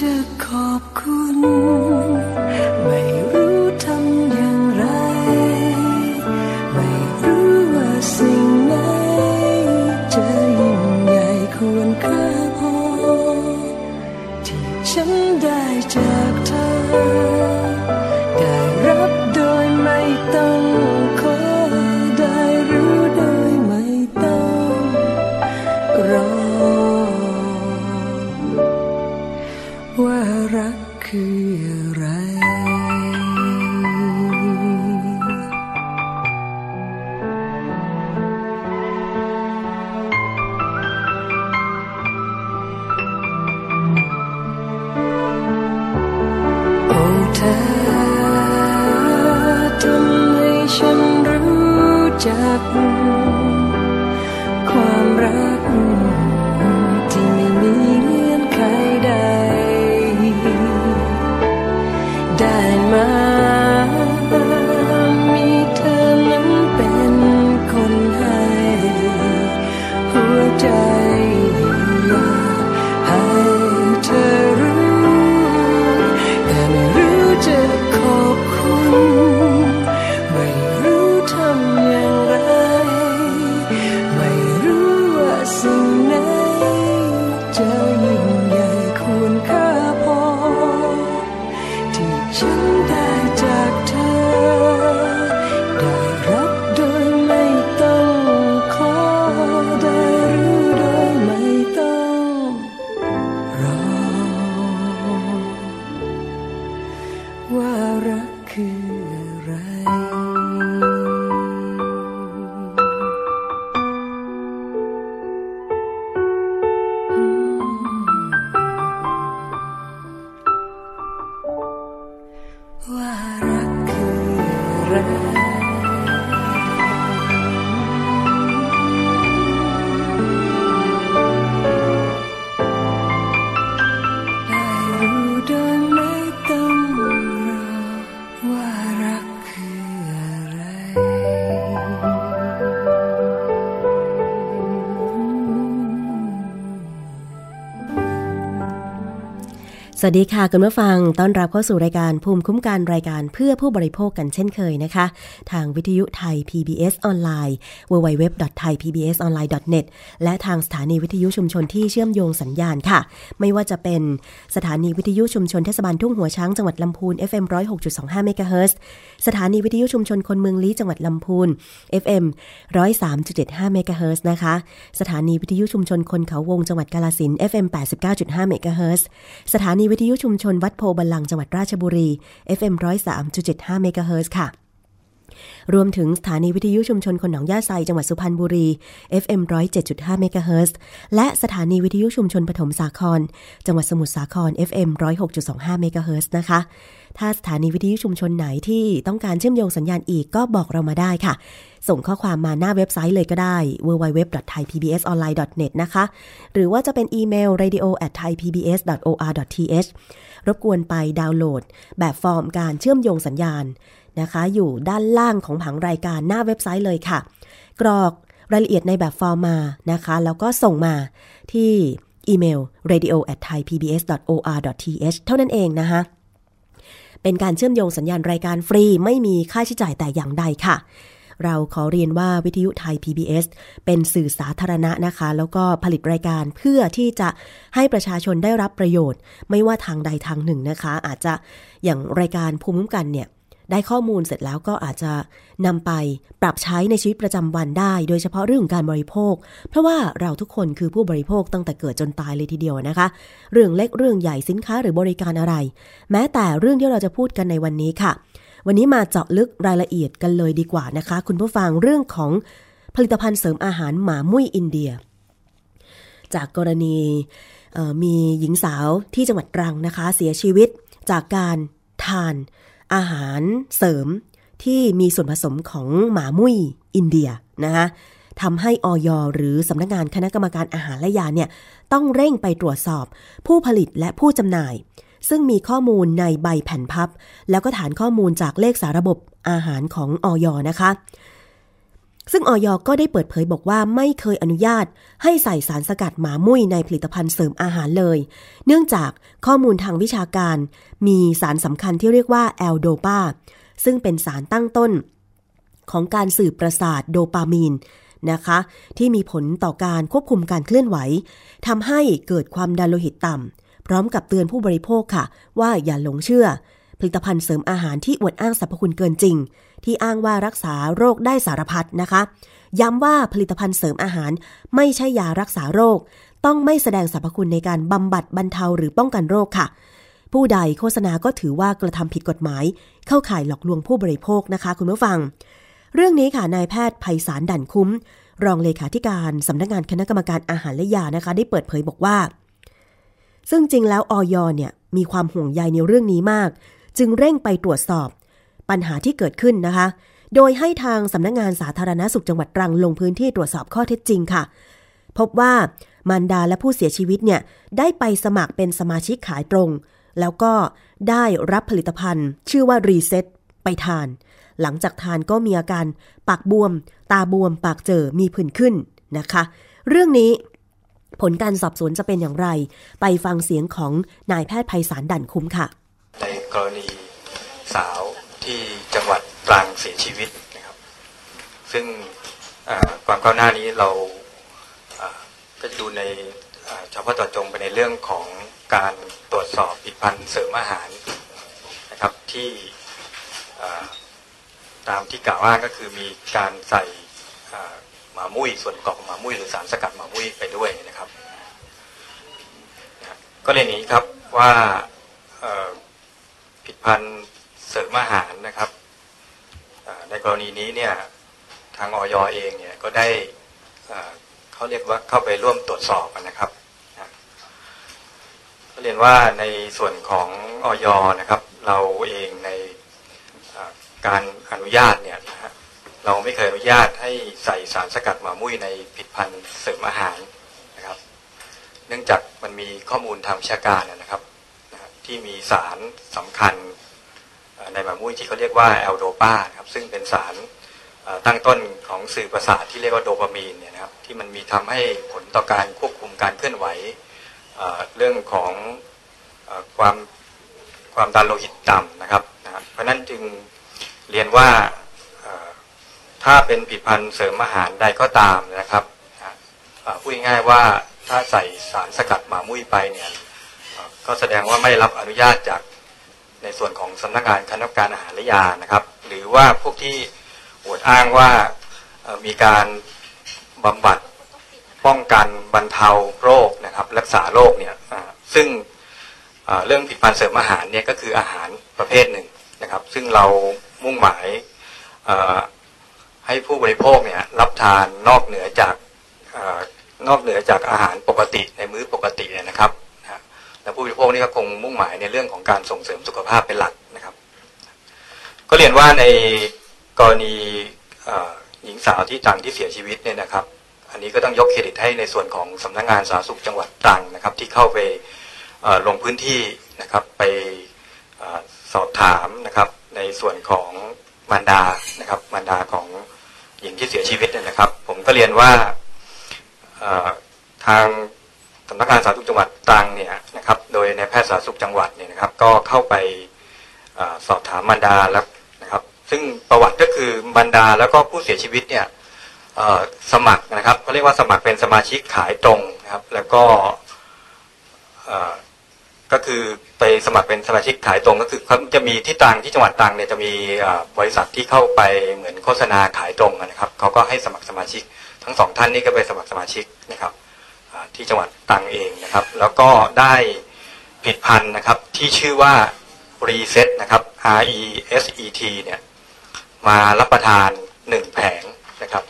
จะขอบคุณ สวัสดีค่ะคุณผู้ฟัง ต้อนรับเข้าสู่รายการภูมิคุ้มกันรายการเพื่อผู้บริโภคกันเช่นเคยนะคะ ทางวิทยุไทย PBS ออนไลน์ www.thaipbsonline.net และทางสถานีวิทยุชุมชนที่เชื่อมโยงสัญญาณค่ะ ไม่ว่าจะเป็นสถานีวิทยุชุมชนเทศบาลทุ่งหัวช้างจังหวัดลำพูน FM 106.25เมกะเฮิรตซ์สถานีวิทยุชุมชนคนเมืองลี้จังหวัดลำพูน FM 103.75เมกะเฮิรตซ์นะคะ สถานีวิทยุชุมชนคนเขาวงจังหวัดกาฬสินธุ์ FM 89.5เมกะเฮิรตซ์สถานีวิทยุชุมชนวัดโพธิ์บัลลังก์จังหวัดราชบุรี FM 103.75เมกะเฮิรตซ์ค่ะ รวมถึงสถานีวิทยุชุมชนคนหนองหญ้าไซจังหวัดสุพรรณบุรี FM 107.5เมกะเฮิรตซ์และสถานีวิทยุชุมชนปฐมสาคร จังหวัดสมุทรสาคร FM 106.25เมกะเฮิรตซ์นะคะ ถ้าสถานีวิทยุชุมชนไหนที่ต้องการเชื่อมโยงสัญญาณอีกก็บอกเรามาได้ค่ะ ส่งข้อความมาหน้าเว็บไซต์เลยก็ได้ www.thaipbsonline.net นะคะ หรือว่าจะเป็นอีเมล radio@thaipbs.or.th รบกวนไปดาวน์โหลด แบบฟอร์มการเชื่อมโยงสัญญาณ นะคะ อยู่ด้านล่างของผังรายการหน้าเว็บไซต์เลยค่ะ กรอกรายละเอียดในแบบฟอร์มมานะคะ แล้วก็ส่งมาที่อีเมล radio@thaipbs.or.th เท่านั้นเองนะคะเป็นการเชื่อมโยงสัญญาณรายการฟรีไม่มีค่าใช้จ่ายแต่อย่างใดค่ะ เราขอเรียนว่าวิทยุไทย PBS เป็นสื่อสาธารณะนะคะ แล้วก็ผลิตรายการเพื่อที่จะให้ประชาชนได้รับประโยชน์ ไม่ว่าทางใดทางหนึ่งนะคะ อาจจะอย่างรายการภูมิคุ้มกันเนี่ย ได้ข้อมูลเสร็จแล้วก็อาจจะนำไปปรับใช้ในชีวิตประจำวันได้ โดยเฉพาะเรื่องการบริโภค เพราะว่าเราทุกคนคือผู้บริโภคตั้งแต่เกิดจนตายเลยทีเดียวนะคะ เรื่องเล็กเรื่องใหญ่สินค้าหรือบริการอะไร แม้แต่เรื่องที่เราจะพูดกันในวันนี้ค่ะ วันนี้มาเจาะลึกรายละเอียดกันเลยดีกว่านะคะ คุณผู้ฟังเรื่องของผลิตภัณฑ์เสริมอาหารหมามุ้ยอินเดีย จากกรณีมีหญิงสาวที่จังหวัดตรังนะคะ เสียชีวิตจากการทาน อาหารเสริมที่มีส่วนผสมของหมามุ้ยอินเดียนะคะทำให้ออยหรือสำนักงานคณะกรรมการอาหารและยาเนี่ยต้องเร่งไปตรวจสอบ ผู้ผลิตและผู้จำหน่าย ซึ่งมีข้อมูลในใบแผ่นพับ แล้วก็ฐานข้อมูลจากเลขสาระบบอาหารของออยนะคะ ซึ่งออยก็ได้เปิดเผยบอกว่าไม่เคยอนุญาต ให้ใส่สารสกัดหมามุ้ยในผลิตภัณฑ์เสริมอาหารเลย เนื่องจากข้อมูลทางวิชาการ มีสารสำคัญที่เรียกว่าแอลโดปาซึ่งเป็นสารตั้งต้น ของการสืบประสาทโดปามีนนะคะ ที่มีผลต่อการควบคุมการเคลื่อนไหวทำให้เกิดความดันโลหิตต่ำพร้อมกับเตือนผู้บริโภคค่ะ ว่าอย่าหลงเชื่อ ผลิตภัณฑ์เสริมอาหารที่อวดอ้างสรรพคุณเกินจริง ที่อ้างว่ารักษาโรคได้สารพัดนะคะ ย้ำว่าผลิตภัณฑ์เสริมอาหาร ไม่ใช่ยารักษาโรค ต้องไม่แสดงสรรพคุณในการบำบัดบรรเทาหรือป้องกันโรคค่ะ ผู้ใดโฆษณาก็ถือว่ากระทำผิดกฎหมาย เข้าข่ายหลอกลวงผู้บริโภคนะคะ คุณผู้ฟัง เรื่องนี้ค่ะนายแพทย์ไพศาลดั่นคุ้ม รองเลขาธิการสำนักงานคณะกรรมการอาหารและยานะคะ ได้เปิดเผยบอกว่าซึ่งจริงแล้วออยเนี่ยมีความห่วงใยในเรื่องนี้มาก จึงเร่งไปตรวจสอบปัญหาที่เกิดขึ้นนะคะ โดยให้ทางสำนักงงานสาธารณสุขจังหวัดตรังลงพื้นที่ตรวจสอบข้อเท็จจริงค่ะ พบว่ามารดาและผู้เสียชีวิตเนี่ยได้ไปสมัครเป็นสมาชิกขายตรง แล้วก็ได้รับผลิตภัณฑ์ ชื่อว่ารีเซ็ตไปทาน หลังจากทานก็มีอาการปากบวม ตาบวม ปากเจอมีผื่นขึ้นนะคะ เรื่องนี้ผลการสอบสวนจะเป็นอย่างไร ไปฟังเสียงของนายแพทย์ไพศาลดั่นคุ้มค่ะ ในกรณีสาวที่จังหวัดตรังเสียชีวิตนะครับ ซึ่งความก้าวหน้านี้เราก็ดูในเฉพาะต่อจงไปในเรื่องของการตรวจสอบผลิตภัณฑ์เสริมอาหารนะครับที่ตามที่กล่าวอ้างก็คือมีการใส่หมามุ้ยส่วนประกอบของหมามุ้ยหรือสารสกัดหมามุ้ยไปด้วยนะครับ ก็เรียนองนี้ครับว่า ภัณฑ์เสริมอาหารนะครับในกรณีนี้เนี่ยทางออยเองเนี่ยก็ได้เขาเรียกว่าเข้าไปร่วมตรวจสอบนะครับก็เรียนว่าในส่วนของออยนะครับ เราเองในการอนุญาตเนี่ยนะฮะเราไม่เคยอนุญาตให้ใส่สารสกัดหมามุ้ยในผลิตภัณฑ์เสริมอาหารนะครับ เนื่องจากมันมีข้อมูลทางวิชาการนะครับ ที่มีสารสำคัญในหมามุ้ยที่เขาเรียกว่าแอลโดปาครับซึ่งเป็นสารตั้งต้นของสื่อประสาทที่เรียกว่าโดปามีนเนี่ยนะครับที่มันมีทำให้ผลต่อการควบคุมการเคลื่อนไหวเรื่องของอความความดันโลหิตต่ำนะครับนะเพราะนั้นจึงเรียนว่าถ้าเป็นผลิตภัณฑ์เสริมอาหารใดก็ตามนะครับพูดง่ายๆว่าถ้าใส่สารสกัดหมามุ้ยไปเนี่ย ก็แสดงว่าไม่รับอนุญาตจากในส่วนของสำนักงานคณะกรรมการอาหารและยานะครับ หรือว่าพวกที่อวดอ้างว่ามีการบำบัดป้องกันบรรเทาโรคนะครับ รักษาโรคเนี่ยซึ่งเรื่องผลิตภัณฑ์เสริมอาหารเนี่ยก็คืออาหารประเภทหนึ่งนะครับ ซึ่งเรามุ่งหมายให้ผู้บริโภคเนี่ยรับทานนอกเหนือจากนอกเหนือจากอาหารปกติในมื้อปกตินะครับ ผู้บริโภคนี่ก็คงมุ่งหมายในเรื่องของการส่งเสริมสุขภาพเป็นหลักนะครับ ก็เรียนว่าในกรณีหญิงสาวที่ตังที่เสียชีวิตเนี่ยนะครับ อันนี้ก็ต้องยกเครดิตให้ในส่วนของสำนักงงานสาธารณสุขจังหวัดตรังนะครับ ที่เข้าไปลงพื้นที่นะครับไปสอบถามนะครับ ในส่วนของมารดานะครับมารดาของหญิงที่เสียชีวิตเนี่ยนะครับ ผมก็เรียนว่าทาง สำนักงานสาธารณสุขจังหวัดตรังเนี่ยนะครับ โดยในแพทย์สาธารณสุขจังหวัดเนี่ยนะครับ ก็เข้าไปอสอบถามมารดาแล้วนะครับ ซึ่งประวัติก็คือบรรดาแล้วก็ผู้เสียชีวิตเนี่ยสมัครนะครับเขาเรียกว่าสมัครเป็นสมาชิกขายตรงนะครับ แล้วก็ก็คือไปสมัครเป็นสมาชิกขายตรงก็คือเขาจะมีที่ตรังที่จังหวัดตรังเนี่ยจะมีบริษัทที่เข้าไปเหมือนโฆษณาขายตรงนะครับเขาก็ให้สมัครสมาชิก ทั้งสองท่านนี่ก็ไปสมัครสมาชิกนะครับ ที่จังหวัดตรังเองนะครับ แล้วก็ได้ผลิตภัณฑ์นะครับที่ชื่อว่า Reset นะครับ R E S E T เนี่ยมารับประทานหนึ่งแผงนะครับ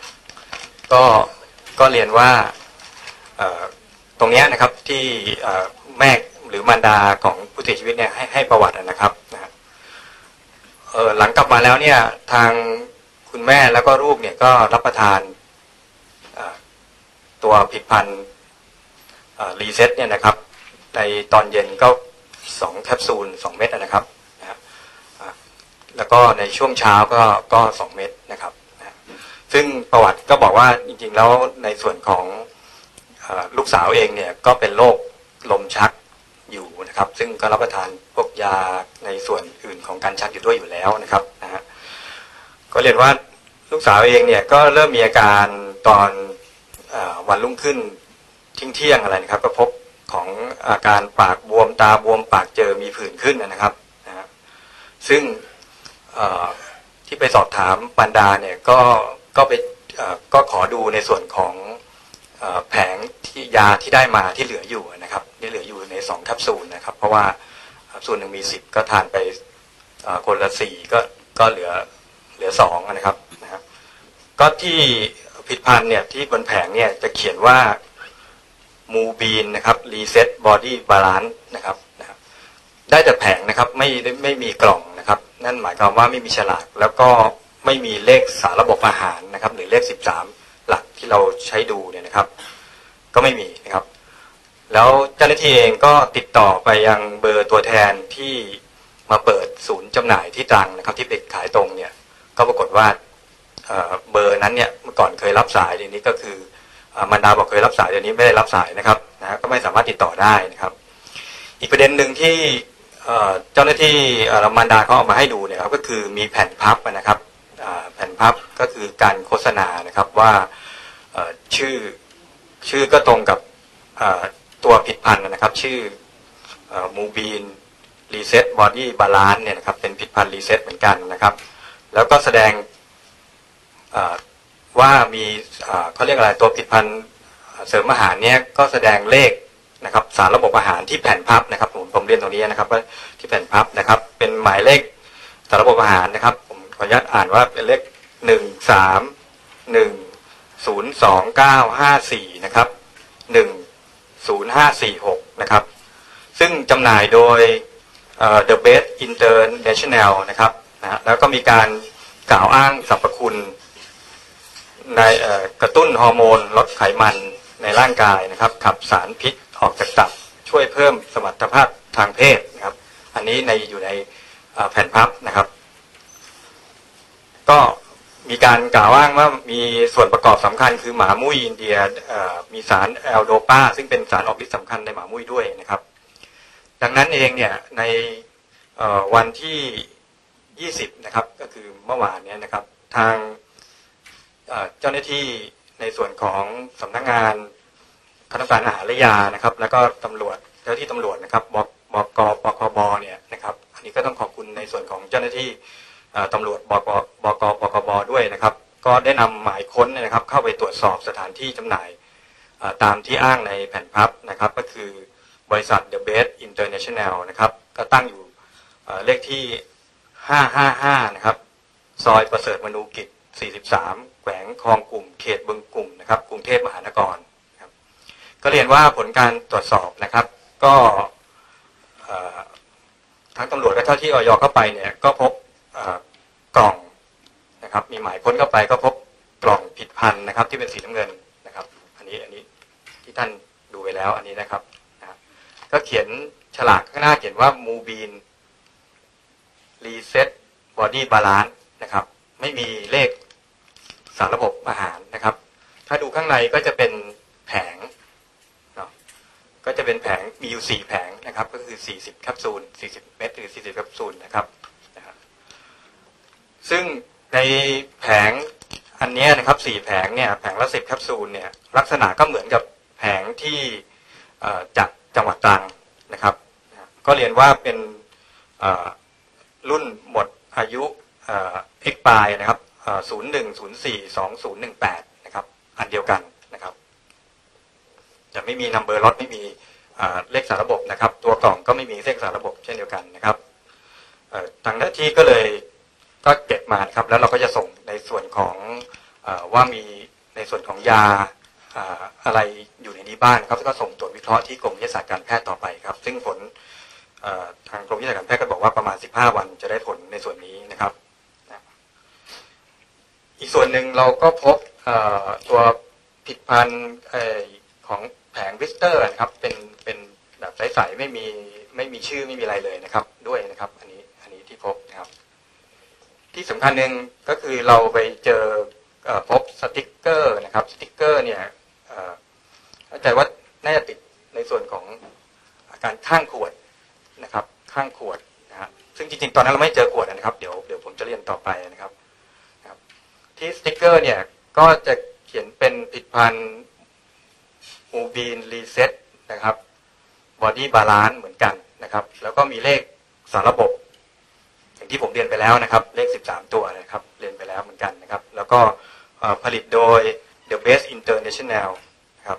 ก็ก็เรียนว่าตรงนี้นะครับที่แม่หรือมารดาของผู้เสียชีวิตเนี่ยให้ให้ประวัตินะครับนะหลังกลับมาแล้วเนี่ยทางคุณแม่แล้วก็ลูกเนี่ยก็รับประทานตัวผลิตภัณฑ์ Reset เนี่ยนะครับ ในตอนเย็นก็สองแคปซูลสองเม็ดนะครับนะแล้วก็ในช่วงเช้าก็ก็สองเม็ดนะครับนะซึ่งประวัติก็บอกว่าจริงๆแล้วในส่วนของลูกสาวเองเนี่ยก็เป็นโรคลมชักอยู่นะครับ ซึ่งก็รับประทานพวกยาในส่วนอื่นของการชักอยู่ด้วยอยู่แล้วนะครับนะฮะก็เรียนว่าลูกสาวเองเนี่ยก็เริ่มมีอาการตอนอวันรุ่งขึ้น เที่ยงอะไรนะครับ ก็พบของอาการปากบวมตาบวมปากเจอมีผื่นขึ้นนะครับนะฮะซึ่งที่ไปสอบถามปันดาเนี่ยก็ก็ไปก็ขอดูในส่วนของแผงที่ยาที่ได้มาที่เหลืออยู่นะครับที่เหลืออยู่ในสองแคปซูลนะครับ เพราะว่าแคปซูลหนึ่งมีสิบก็ทานไปคนละสี่ก็ก็เหลือเหลือสองนะครับนะครับก็ที่ผลิตภัณฑ์เนี่ยที่บนแผงเนี่ยจะเขียนว่า มูบีนนะครับ Reset Body Balance นะครับได้แต่แผงนะครับไม่ไม่มีกล่องนะครับ นั่นหมายความว่าไม่มีฉลาก แล้วก็ไม่มีเลขสารระบบอาหารนะครับหรือเลขสิบสามหลักที่เราใช้ดูเนี่ยนะครับ ก็ไม่มีนะครับ แล้วเจ้าหน้าที่เองก็ติดต่อไปยังเบอร์ตัวแทนที่มาเปิดศูนย์จำหน่ายที่ตรังนะครับ ที่เป็นขายตรงเนี่ยก็ปรากฏว่าเบอร์นั้นเนี่ยเมื่อก่อนเคยรับสายทีนี้ก็คือ มันดาบอกเคยรับสายเดี๋ยวนี้ไม่ได้รับสายนะครับนะก็ไม่สามารถติดต่อได้นะครับ อีกประเด็นหนึ่งที่เจ้าหน้าที่มันดาเขาเอามาให้ดูเนี่ยครับก็คือมีแผ่นพับนะครับแผ่นพับก็คือการโฆษณานะครับว่าชื่อชื่อก็ตรงกับตัวผลิตภัณฑ์นะครับ ชื่อมูบีน Reset Body Balance เนี่ยนะครับเป็นผลิตภัณฑ์ Reset เหมือนกันนะครับ แล้วก็แสดง ว่ามีเขาเรียกอะไรตัวผลิตภัณฑ์เสริมอาหารเนี่ยก็แสดงเลขนะครับสารระบบอาหารที่แผ่นพับนะครับผมผมเรียนตรงนี้นะครับว่าที่แผ่นพับนะครับ เป็นหมายเลขสารระบบอาหารนะครับ ผมขออนุญาตอ่านว่าเป็นเลขหนึ่งสามหนึ่งศูนย์สองเก้าห้าสี่นะครับหนึ่งศูนย์ห้าสี่หกนะครับ ซึ่งจำหน่ายโดย The Best International นะครับนะแล้วก็มีการกล่าวอ้างสรรพคุณ ในกระตุ้นฮอร์โมนลดไขมันในร่างกายนะครับ ขับสารพิษออกจากตับ ช่วยเพิ่มสมรรถภาพทางเพศนะครับ อันนี้ในอยู่ในแผ่นพับนะครับ ก็มีการกล่าวอ้างว่ามีส่วนประกอบสำคัญคือหมามุ้ยอินเดียมีสารแอลโดปาซึ่งเป็นสารออกฤทธิ์สำคัญในหมามุ้ยด้วยนะครับ ดังนั้นเองเนี่ยในวันที่ 20 นะครับ ก็คือเมื่อวานนี้นะครับ ทาง เจ้าหน้าที่ในส่วนของสำนักงงานคณะการอาหารและยานะครับ แล้วก็ตำรวจเจ้าที่ตำรวจนะครับบกบกปคบเนี่ยนะครับ อันนี้ก็ต้องขอบคุณในส่วนของเจ้าหน้าที่ตำรวจบกบกปคบด้วยนะครับ ก็ได้นำหมายค้นนะครับ เข้าไปตรวจสอบสถานที่จำหน่ายตามที่อ้างในแผ่นพับนะครับ ก็คือบริษัท The Best International นะครับก็ตั้งอยู่เลขที่ 555 นะครับ ซอยประเสริฐมนูกิจ 43 แขวงคลองกลุ่มเขตบึงกลุ่มนะครับกรุงเทพมหานครครับก็เรียนว่าผลการตรวจสอบนะครับ ก็ทั้งตำรวจและเจ้าที่ออยเข้าไปเนี่ยก็พบกล่องนะครับ มีหมายค้นเข้าไปก็พบกล่องผิดพันธุ์นะครับ ที่เป็นสีน้ำเงินนะครับ อันนี้อันนี้ที่ท่านดูไปแล้วอันนี้นะครับนะก็เขียนฉลากข้างหน้าเขียนว่ามูบีน Reset Body Balance นะครับ ไม่มีเลขสารระบบอาหารนะครับ ถ้าดูข้างในก็จะเป็นแผงเนาะก็จะเป็นแผงมีอยู่สี่แผงนะครับ ก็คือสี่สิบแคปซูลสี่สิบเม็ดหรือสี่สิบแคปซูลนะครับนะซึ่งในแผงอันนี้นะครับสี่แผงเนี่ยแผงละสิบแคปซูลเนี่ยลักษณะก็เหมือนกับแผงที่จากจังหวัดตรังนะครับ ก็เรียนว่าเป็นรุ่นหมดอายุ เอ็กปายนะครับศูนย์หนึ่งศูนย์สี่สองศูนย์หนึ่งแปดนะครับ อันเดียวกันนะครับ จะไม่มีนัมเบอร์รถไม่มีเลขสารระบบนะครับ ตัวกล่องก็ไม่มีเลขสารระบบเช่นเดียวกันนะครับทางหน้าที่ก็เลยก็เก็บมาครับ แล้วเราก็จะส่งในส่วนของอว่ามีในส่วนของยาอะไรอยู่ในนี้บ้างครับก็ส่งตรวจวิเคราะห์ที่กรมวิทยาศาสตร์การแพทย์ต่อไปครับ ซึ่งผลทางกรมวิทยาศาสตร์การแพทย์ก็บอกว่าประมาณ 15 วันจะได้ผลในส่วนนี้นะครับ อีกส่วนหนึ่งเราก็พบตัวผลิตภัณฑ์ของแผง blister นะครับ เป็นเป็นแบบใสๆไม่มีไม่มีชื่อไม่มีอะไรเลยนะครับ ด้วยนะครับ อันนี้อันนี้ที่พบนะครับ ที่สำคัญหนึ่งก็คือเราไปเจอพบสติกเกอร์นะครับสติกเกอร์เนี่ยเข้าใจว่าน่าจะติดในส่วนของอาการข้างขวดนะครับ ข้างขวดนะฮะซึ่งจริงๆตอนนั้นเราไม่เจอขวดนะครับเดี๋ยวเดี๋ยวผมจะเรียนต่อไปนะครับครับ ที่สติกเกอร์เนี่ย ก็จะเขียนเป็นผลิตภัณฑ์มูบีน Reset นะครับ Body Balance เหมือนกันนะครับ แล้วก็มีเลขสารระบบ อย่างที่ผมเรียนไปแล้วนะครับ เลข 13 ตัวนะครับ เรียนไปแล้วเหมือนกันนะครับ แล้วก็ผลิตโดย The Best International ครับ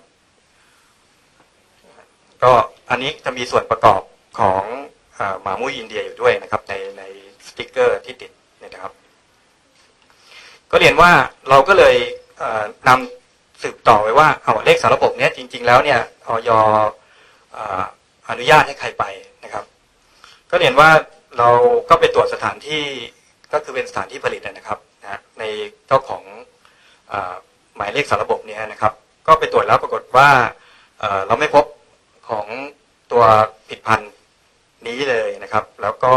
ก็อันนี้จะมีส่วนประกอบของหมามุ้ยอินเดียอยู่ด้วยนะครับ ในในสติกเกอร์ที่ติดนะครับ ก็เรียนว่าเราก็เลยนำสืบต่อไว้ว่าเอาเลขสารระบบเนี้ยจริง ๆ แล้วเนี่ยออยอนุญาตให้ใครไปนะครับ ก็เรียนว่าเราก็ไปตรวจสถานที่ก็คือเป็นสถานที่ผลิตนะครับนะในเจ้าของหมายเลขสารระบบเนี้นะครับ ก็ไปตรวจแล้วปรากฏว่าเราไม่พบของตัวผิดพันธุ์นี้เลยนะครับ แล้วก็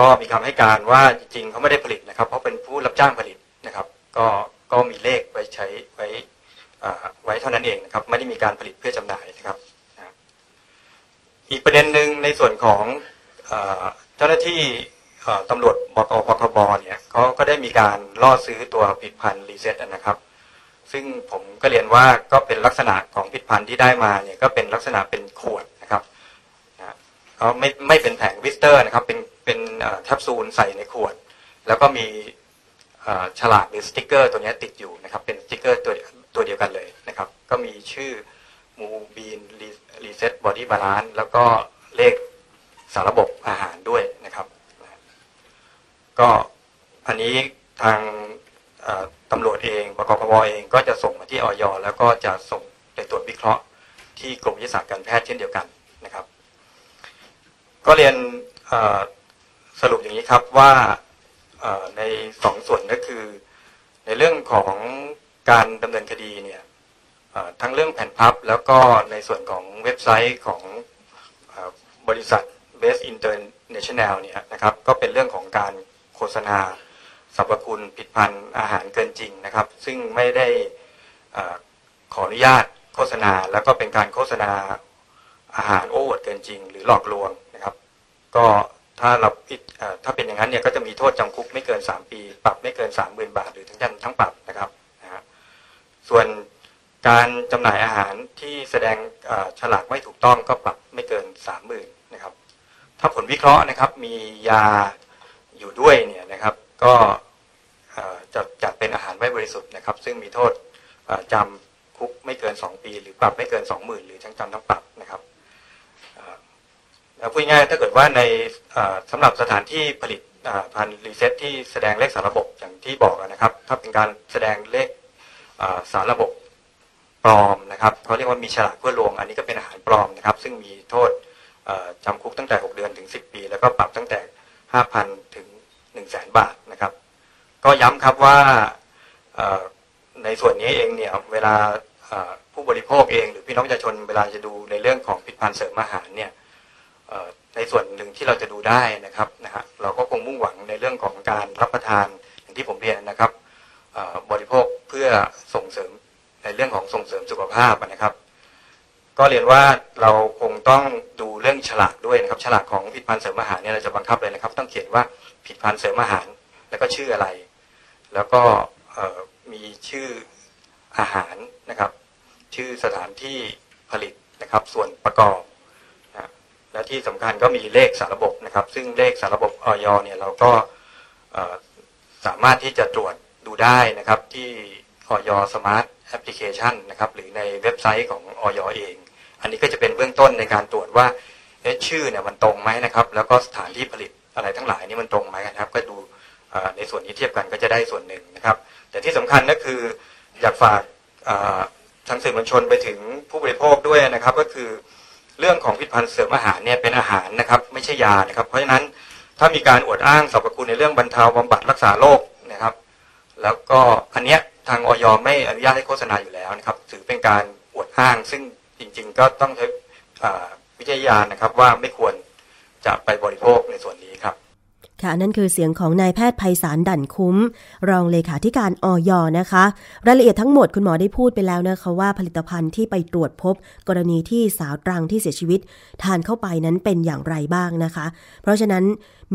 ก็มีคำให้การว่าจริงๆเขาไม่ได้ผลิตนะครับ เพราะเป็นผู้รับจ้างผลิตนะครับ ก็ก็มีเลขไว้ใช้ไว้ไว้เท่านั้นเองนะครับ ไม่ได้มีการผลิตเพื่อจำหน่ายนะครับ อีกประเด็นหนึ่งในส่วนของเจ้าหน้าที่ตำรวจบก.ปคบ.เนี่ยเขาก็ได้มีการล่อซื้อตัวผลิตภัณฑ์ Reset นะครับ ซึ่งผมก็เรียนว่าก็เป็นลักษณะของผลิตภัณฑ์ที่ได้มาเนี่ยก็เป็นลักษณะเป็นขวดนะครับเขาไม่ไม่เป็นแผง blister นะครับ เป็น เป็นแคปซูลใส่ในขวด แล้วก็มีฉลากหรือสติกเกอร์ตัวนี้ติดอยู่นะครับ เป็นสติกเกอร์ตัวตัวเดียวกันเลยนะครับ ก็มีชื่อมูบีน Reset Body Balance แล้วก็เลขสารระบบอาหารด้วยนะครับ ก็อันนี้ทางตำรวจเองบก.ปคบ.เองก็จะส่งมาที่อย.แล้วก็จะส่งไปตรวจวิเคราะห์ที่กรมวิทยาศาสตร์การแพทย์เช่นเดียวกันนะครับ ก็เรียน สรุปอย่างนี้ครับว่าในสองส่วนก็คือ ในเรื่องของการดำเนินคดีเนี่ยทั้งเรื่องแผ่นพับ แล้วก็ในส่วนของเว็บไซต์ของบริษัท Best International เนี่ยนะครับก็เป็นเรื่องของการโฆษณาสรรพคุณผิดพันธ์อาหารเกินจริงนะครับ ซึ่งไม่ได้ขออนุญาตโฆษณา แล้วก็เป็นการโฆษณาอาหารโอ้อวดเกินจริง หรือหลอกลวงนะครับ ก็ ถ้าเราถ้าเป็นอย่างนั้นเนี่ยก็จะมีโทษจำคุกไม่เกิน 3 ปี ปรับไม่เกิน 3 0,000 บาท หรือทั้งจำทั้งปรับนะครับนะฮะส่วนการจำหน่ายอาหารที่แสดงฉลากไม่ถูกต้องก็ปรับไม่เกิน 30,000นะครับ ถ้าผลวิเคราะห์นะครับมียาอยู่ด้วยเนี่ยนะครับ ก็จะจัดเป็นอาหารไม่บริสุทธิ์นะครับ ซึ่งมีโทษจำคุกไม่เกิน 2 ปี หรือปรับไม่เกิน 20,000 หรือทั้งจำทั้งปรับนะครับ พูดง่ายถ้าเกิดว่าในสำหรับสถานที่ผลิตภัณฑ์ Reset ที่แสดงเลขสารระบบอย่างที่บอกนะครับ ถ้าเป็นการแสดงเลขสารระบบปลอมนะครับเขาเรียกว่ามีฉลากเพื่อลวง อันนี้ก็เป็นอาหารปลอมนะครับ ซึ่งมีโทษจำคุกตั้งแต่ 6 เดือนถึง 10 ปี แล้วก็ปรับตั้งแต่ 5,000 ถึง 1 0 0 0 0แบาทนะครับ ก็ย้ำครับว่าในส่วนนี้เองเนี่ยเวลาผู้บริโภคเอง หรือพี่น้องประชาชนเวลาจะดูในเรื่องของผลิตภัณฑ์เสริมอาหารเนี่ย ในส่วนหนึ่งที่เราจะดูได้นะครับนะฮะเราก็คงมุ่งหวังในเรื่องของการรับประทานอย่างที่ผมเรียนนะครับบริโภคเพื่อส่งเสริมในเรื่องของส่งเสริมสุขภาพนะครับ ก็เรียนว่าเราคงต้องดูเรื่องฉลากด้วยนะครับ ฉลากของผลิตภัณฑ์เสริมอาหารเนี่ยเราจะบังคับเลยนะครับ ต้องเขียนว่าผลิตภัณฑ์เสริมอาหาร แล้วก็ชื่ออะไร แล้วก็มีชื่ออาหารนะครับ ชื่อสถานที่ผลิตนะครับ ส่วนประกอบ และที่สำคัญก็มีเลขสารระบบนะครับ ซึ่งเลขสารระบบออยเนี่ยเราก็สามารถที่จะตรวจดูได้นะครับที่อย. Smart Application นะครับหรือในเว็บไซต์ของอย.เอง อันนี้ก็จะเป็นเบื้องต้นในการตรวจว่าชื่อเนี่ยมันตรงไหมนะครับ แล้วก็สถานที่ผลิตอะไรทั้งหลายนี่มันตรงไหมนะครับ ก็ดูในส่วนนี้เทียบกันก็จะได้ส่วนหนึ่งนะครับ แต่ที่สำคัญก็คืออยากฝากทางสื่อมวลชนไปถึงผู้บริโภคด้วยนะครับ ก็คือ เรื่องของผลิตภัณฑ์เสริมอาหารเนี่ยเป็นอาหารนะครับไม่ใช่ยานะครับ เพราะฉะนั้นถ้ามีการอวดอ้างสรรพคุณในเรื่องบรรเทาบำบัดรักษาโรคนะครับ แล้วก็อันเนี้ยทางออยไม่อนุญาตให้โฆษณาอยู่แล้วนะครับ ถือเป็นการอวดอ้าง ซึ่งจริง ๆ ก็ต้องใช้วิจัยานะครับว่าไม่ควรจะไปบริโภคในส่วนนี้ครับ ค่ะนั่นคือเสียงของนายแพทย์ภัยสารดั่นคุ้ม รองเลขาธิการออยนะคะ รายละเอียดทั้งหมดคุณหมอได้พูดไปแล้วนะคะว่าผลิตภัณฑ์ที่ไปตรวจพบ กรณีที่สาวตรังที่เสียชีวิต ทานเข้าไปนั้นเป็นอย่างไรบ้างนะคะ เพราะฉะนั้น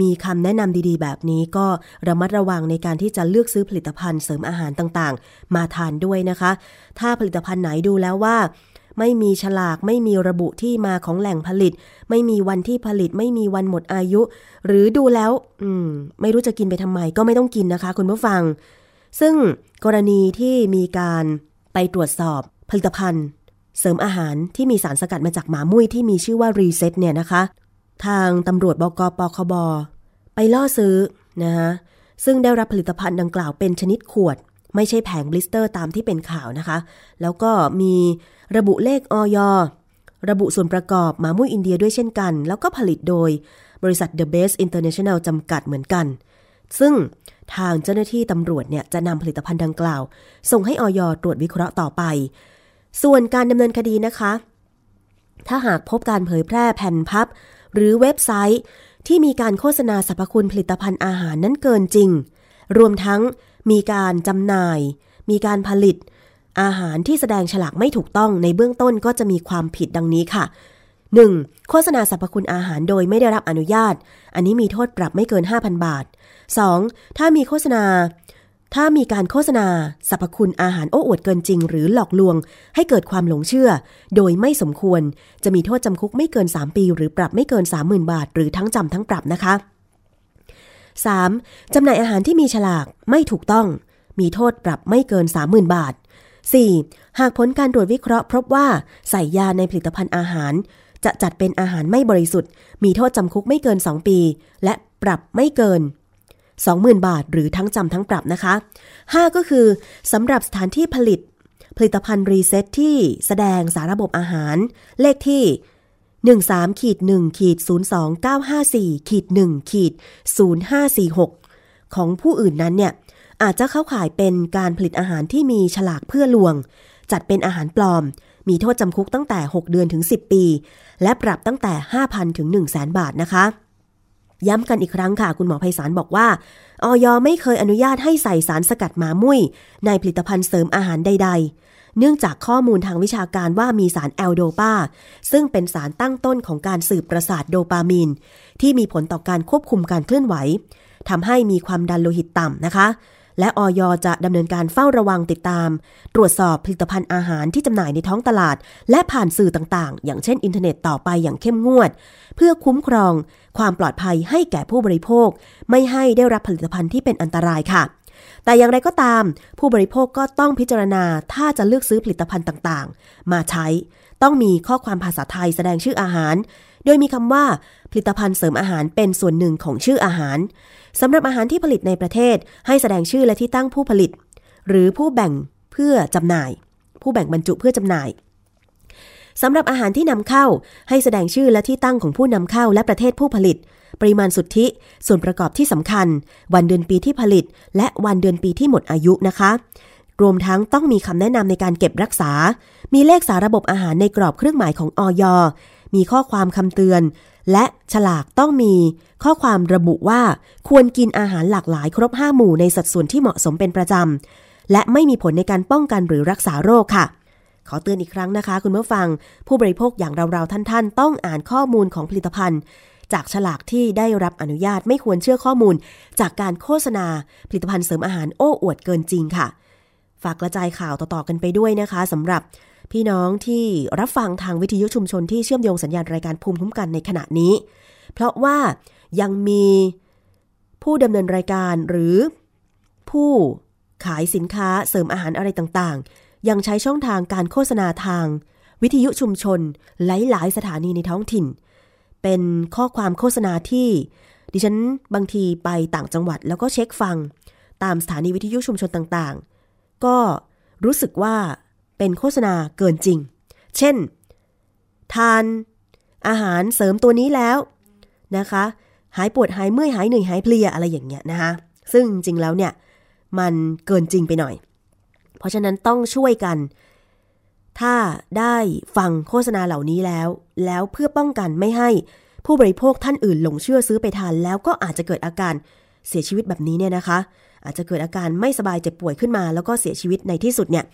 มีคำแนะนำดีๆ แบบนี้ก็ระมัดระวังในการที่จะเลือกซื้อผลิตภัณฑ์เสริมอาหารต่างๆ มาทานด้วยนะคะ ถ้าผลิตภัณฑ์ไหนดูแล้วว่า ไม่มีฉลากไม่มีระบุที่มาของแหล่งผลิต ไม่มีวันที่ผลิต ไม่มีวันหมดอายุ หรือดูแล้ว อืม ไม่รู้จะกินไปทำไมก็ไม่ต้องกินนะคะ คุณผู้ฟัง ซึ่งกรณีที่มีการไปตรวจสอบผลิตภัณฑ์ เสริมอาหารที่มีสารสกัดมาจากหมามุ้ยที่มีชื่อว่ารีเซ็ตเนี่ยนะคะ ทางตำรวจบก.ปคบ.ไปล่อซื้อนะคะซึ่งได้รับผลิตภัณฑ์ดังกล่าวเป็นชนิดขวด ไม่ใช่แผง blister ตามที่เป็นข่าวนะคะ แล้วก็มีระบุเลขอย.ระบุส่วนประกอบหมามุ่ยอินเดียด้วยเช่นกัน แล้วก็ผลิตโดยบริษัท The Best International จำกัดเหมือนกัน ซึ่งทางเจ้าหน้าที่ตำรวจเนี่ยจะนำผลิตภัณฑ์ดังกล่าว ส่งให้อย.ตรวจวิเคราะห์ต่อไป ส่วนการดำเนินคดีนะคะ ถ้าหากพบการเผยแพร่แผ่นพับ หรือเว็บไซต์ที่มีการโฆษณาสรรพคุณผลิตภัณฑ์อาหารนั้นเกินจริง รวมทั้งมีการจำหน่าย มีการผลิต อาหารที่แสดงฉลากไม่ถูกต้องในเบื้องต้นก็จะมีความผิดดังนี้ค่ะ 1. โฆษณาสรรพคุณอาหารโดยไม่ได้รับอนุญาต อันนี้มีโทษปรับไม่เกิน 5,000 บาท 2. ถ้ามีโฆษณา ถ้ามีการโฆษณาสรรพคุณอาหารโอ้อวดเกินจริง หรือหลอกลวง ให้เกิดความหลงเชื่อ โดยไม่สมควร จะมีโทษจำคุกไม่เกิน 3 ปี หรือปรับไม่เกิน 30,000 บาท หรือทั้งจำทั้งปรับนะคะ 3. จำหน่ายอาหารที่มีฉลากไม่ถูกต้อง มีโทษปรับไม่เกิน 30,000 บาท 4. หากผลการตรวจวิเคราะห์พบว่าใส่ยาในผลิตภัณฑ์อาหาร จะจัดเป็นอาหารไม่บริสุทธิ์ มีโทษจำคุกไม่เกิน 2 ปี และปรับไม่เกิน 20,000 บาท หรือทั้งจำทั้งปรับนะคะ 5 ก็คือสำหรับสถานที่ผลิต ผลิตภัณฑ์รีเซ็ตที่แสดงสาระบบอาหาร เลขที่ 13ขีด1ขีด02954ขีด1ขีด0546 ของผู้อื่นนั้นเนี่ยอาจจะเข้าข่ายเป็นการผลิตอาหารที่มีฉลากเพื่อลวง จัดเป็นอาหารปลอม มีโทษจำคุกตั้งแต่ 6 เดือนถึง 10 ปี และปรับตั้งแต่ 5,000 ถึง 1 0 0 0 0แบาทนะคะ ย้ำกันอีกครั้งค่ะ คุณหมอไพศาลบอกว่าอย.ไม่เคยอนุญาตให้ใส่สารสกัดหมามุ่ยในผลิตภัณฑ์เสริมอาหารใด ๆ เนื่องจากข้อมูลทางวิชาการว่ามีสาร L-Dopa ซึ่งเป็นสารตั้งต้นของการสื่อประสาทโดปามีน ที่มีผลต่อการควบคุมการเคลื่อนไหวทำให้มีความดันโลหิตต่ำนะคะ และอย.จะดำเนินการเฝ้าระวังติดตาม ตรวจสอบผลิตภัณฑ์อาหารที่จำหน่ายในท้องตลาด และผ่านสื่อต่างๆ อย่างเช่นอินเทอร์เน็ตต่อไปอย่างเข้มงวด เพื่อคุ้มครอง ความปลอดภัยให้แก่ผู้บริโภค ไม่ให้ได้รับผลิตภัณฑ์ที่เป็นอันตรายค่ะ แต่อย่างไรก็ตาม ผู้บริโภคก็ต้องพิจารณาถ้าจะเลือกซื้อผลิตภัณฑ์ต่างๆ มาใช้ต้องมีข้อความภาษาไทยแสดงชื่ออาหาร โดยมีคำว่าผลิตภัณฑ์เสริมอาหารเป็นส่วนหนึ่งของชื่ออาหารสำหรับอาหารที่ผลิตในประเทศ ให้แสดงชื่อและที่ตั้งผู้ผลิต หรือผู้แบ่งเพื่อจำหน่าย ผู้แบ่งบรรจุเพื่อจำหน่ายสำหรับอาหารที่นำเข้า ให้แสดงชื่อและที่ตั้งของผู้นำเข้าและประเทศผู้ผลิต ปริมาณสุทธิ ส่วนประกอบที่สำคัญ วันเดือนปีที่ผลิต และวันเดือนปีที่หมดอายุนะคะ รวมทั้งต้องมีคำแนะนำในการเก็บรักษา มีเลขสาระบบอาหารในกรอบเครื่องหมายของอย มีข้อความคำเตือน และฉลากต้องมี ข้อความระบุว่าควรกินอาหารหลากหลายครบ 5 หมู่ในสัดส่วนที่เหมาะสมเป็นประจำ และไม่มีผลในการป้องกันหรือรักษาโรคค่ะขอเตือนอีกครั้งนะคะ คุณผู้ฟัง ผู้บริโภคอย่างเราๆ ท่านๆ ต้องอ่านข้อมูลของผลิตภัณฑ์ จากฉลากที่ได้รับอนุญาตไม่ควรเชื่อข้อมูล จากการโฆษณาผลิตภัณฑ์เสริมอาหารโอ้อวดเกินจริงค่ะ ฝากกระจายข่าวต่อๆกันไปด้วยนะคะสำหรับพี่น้องที่รับฟังทางวิทยุชุมชนที่เชื่อมโยงสัญญาณรายการภูมิคุ้มกันในขณะนี้ เพราะว่ายังมีผู้ดำเนินรายการหรือผู้ขายสินค้าเสริมอาหารอะไรต่างๆ ยังใช้ช่องทางการโฆษณาทาง วิทยุชุมชนหลายๆสถานีในท้องถิ่น เป็นข้อความโฆษณาที่ ดิฉันบางทีไปต่างจังหวัด แล้วก็เช็คฟัง ตามสถานีวิทยุชุมชนต่างๆ ก็รู้สึกว่าเป็นโฆษณาเกินจริง เช่น ทานอาหารเสริมตัวนี้แล้วนะคะ หายปวดหายเมื่อยหายเหนื่อยหายเพลียอะไรอย่างเงี้ยนะคะซึ่งจริงแล้วเนี่ยมันเกินจริงไปหน่อย เพราะฉะนั้นต้องช่วยกัน ถ้าได้ฟังโฆษณาเหล่านี้แล้ว แล้วเพื่อป้องกันไม่ให้ผู้บริโภคท่านอื่นหลงเชื่อซื้อไปทาน แล้วก็อาจจะเกิดอาการเสียชีวิตแบบนี้เนี่ยนะคะ อาจจะเกิดอาการไม่สบายเจ็บป่วยขึ้นมา แล้วก็เสียชีวิตในที่สุดเนี่ย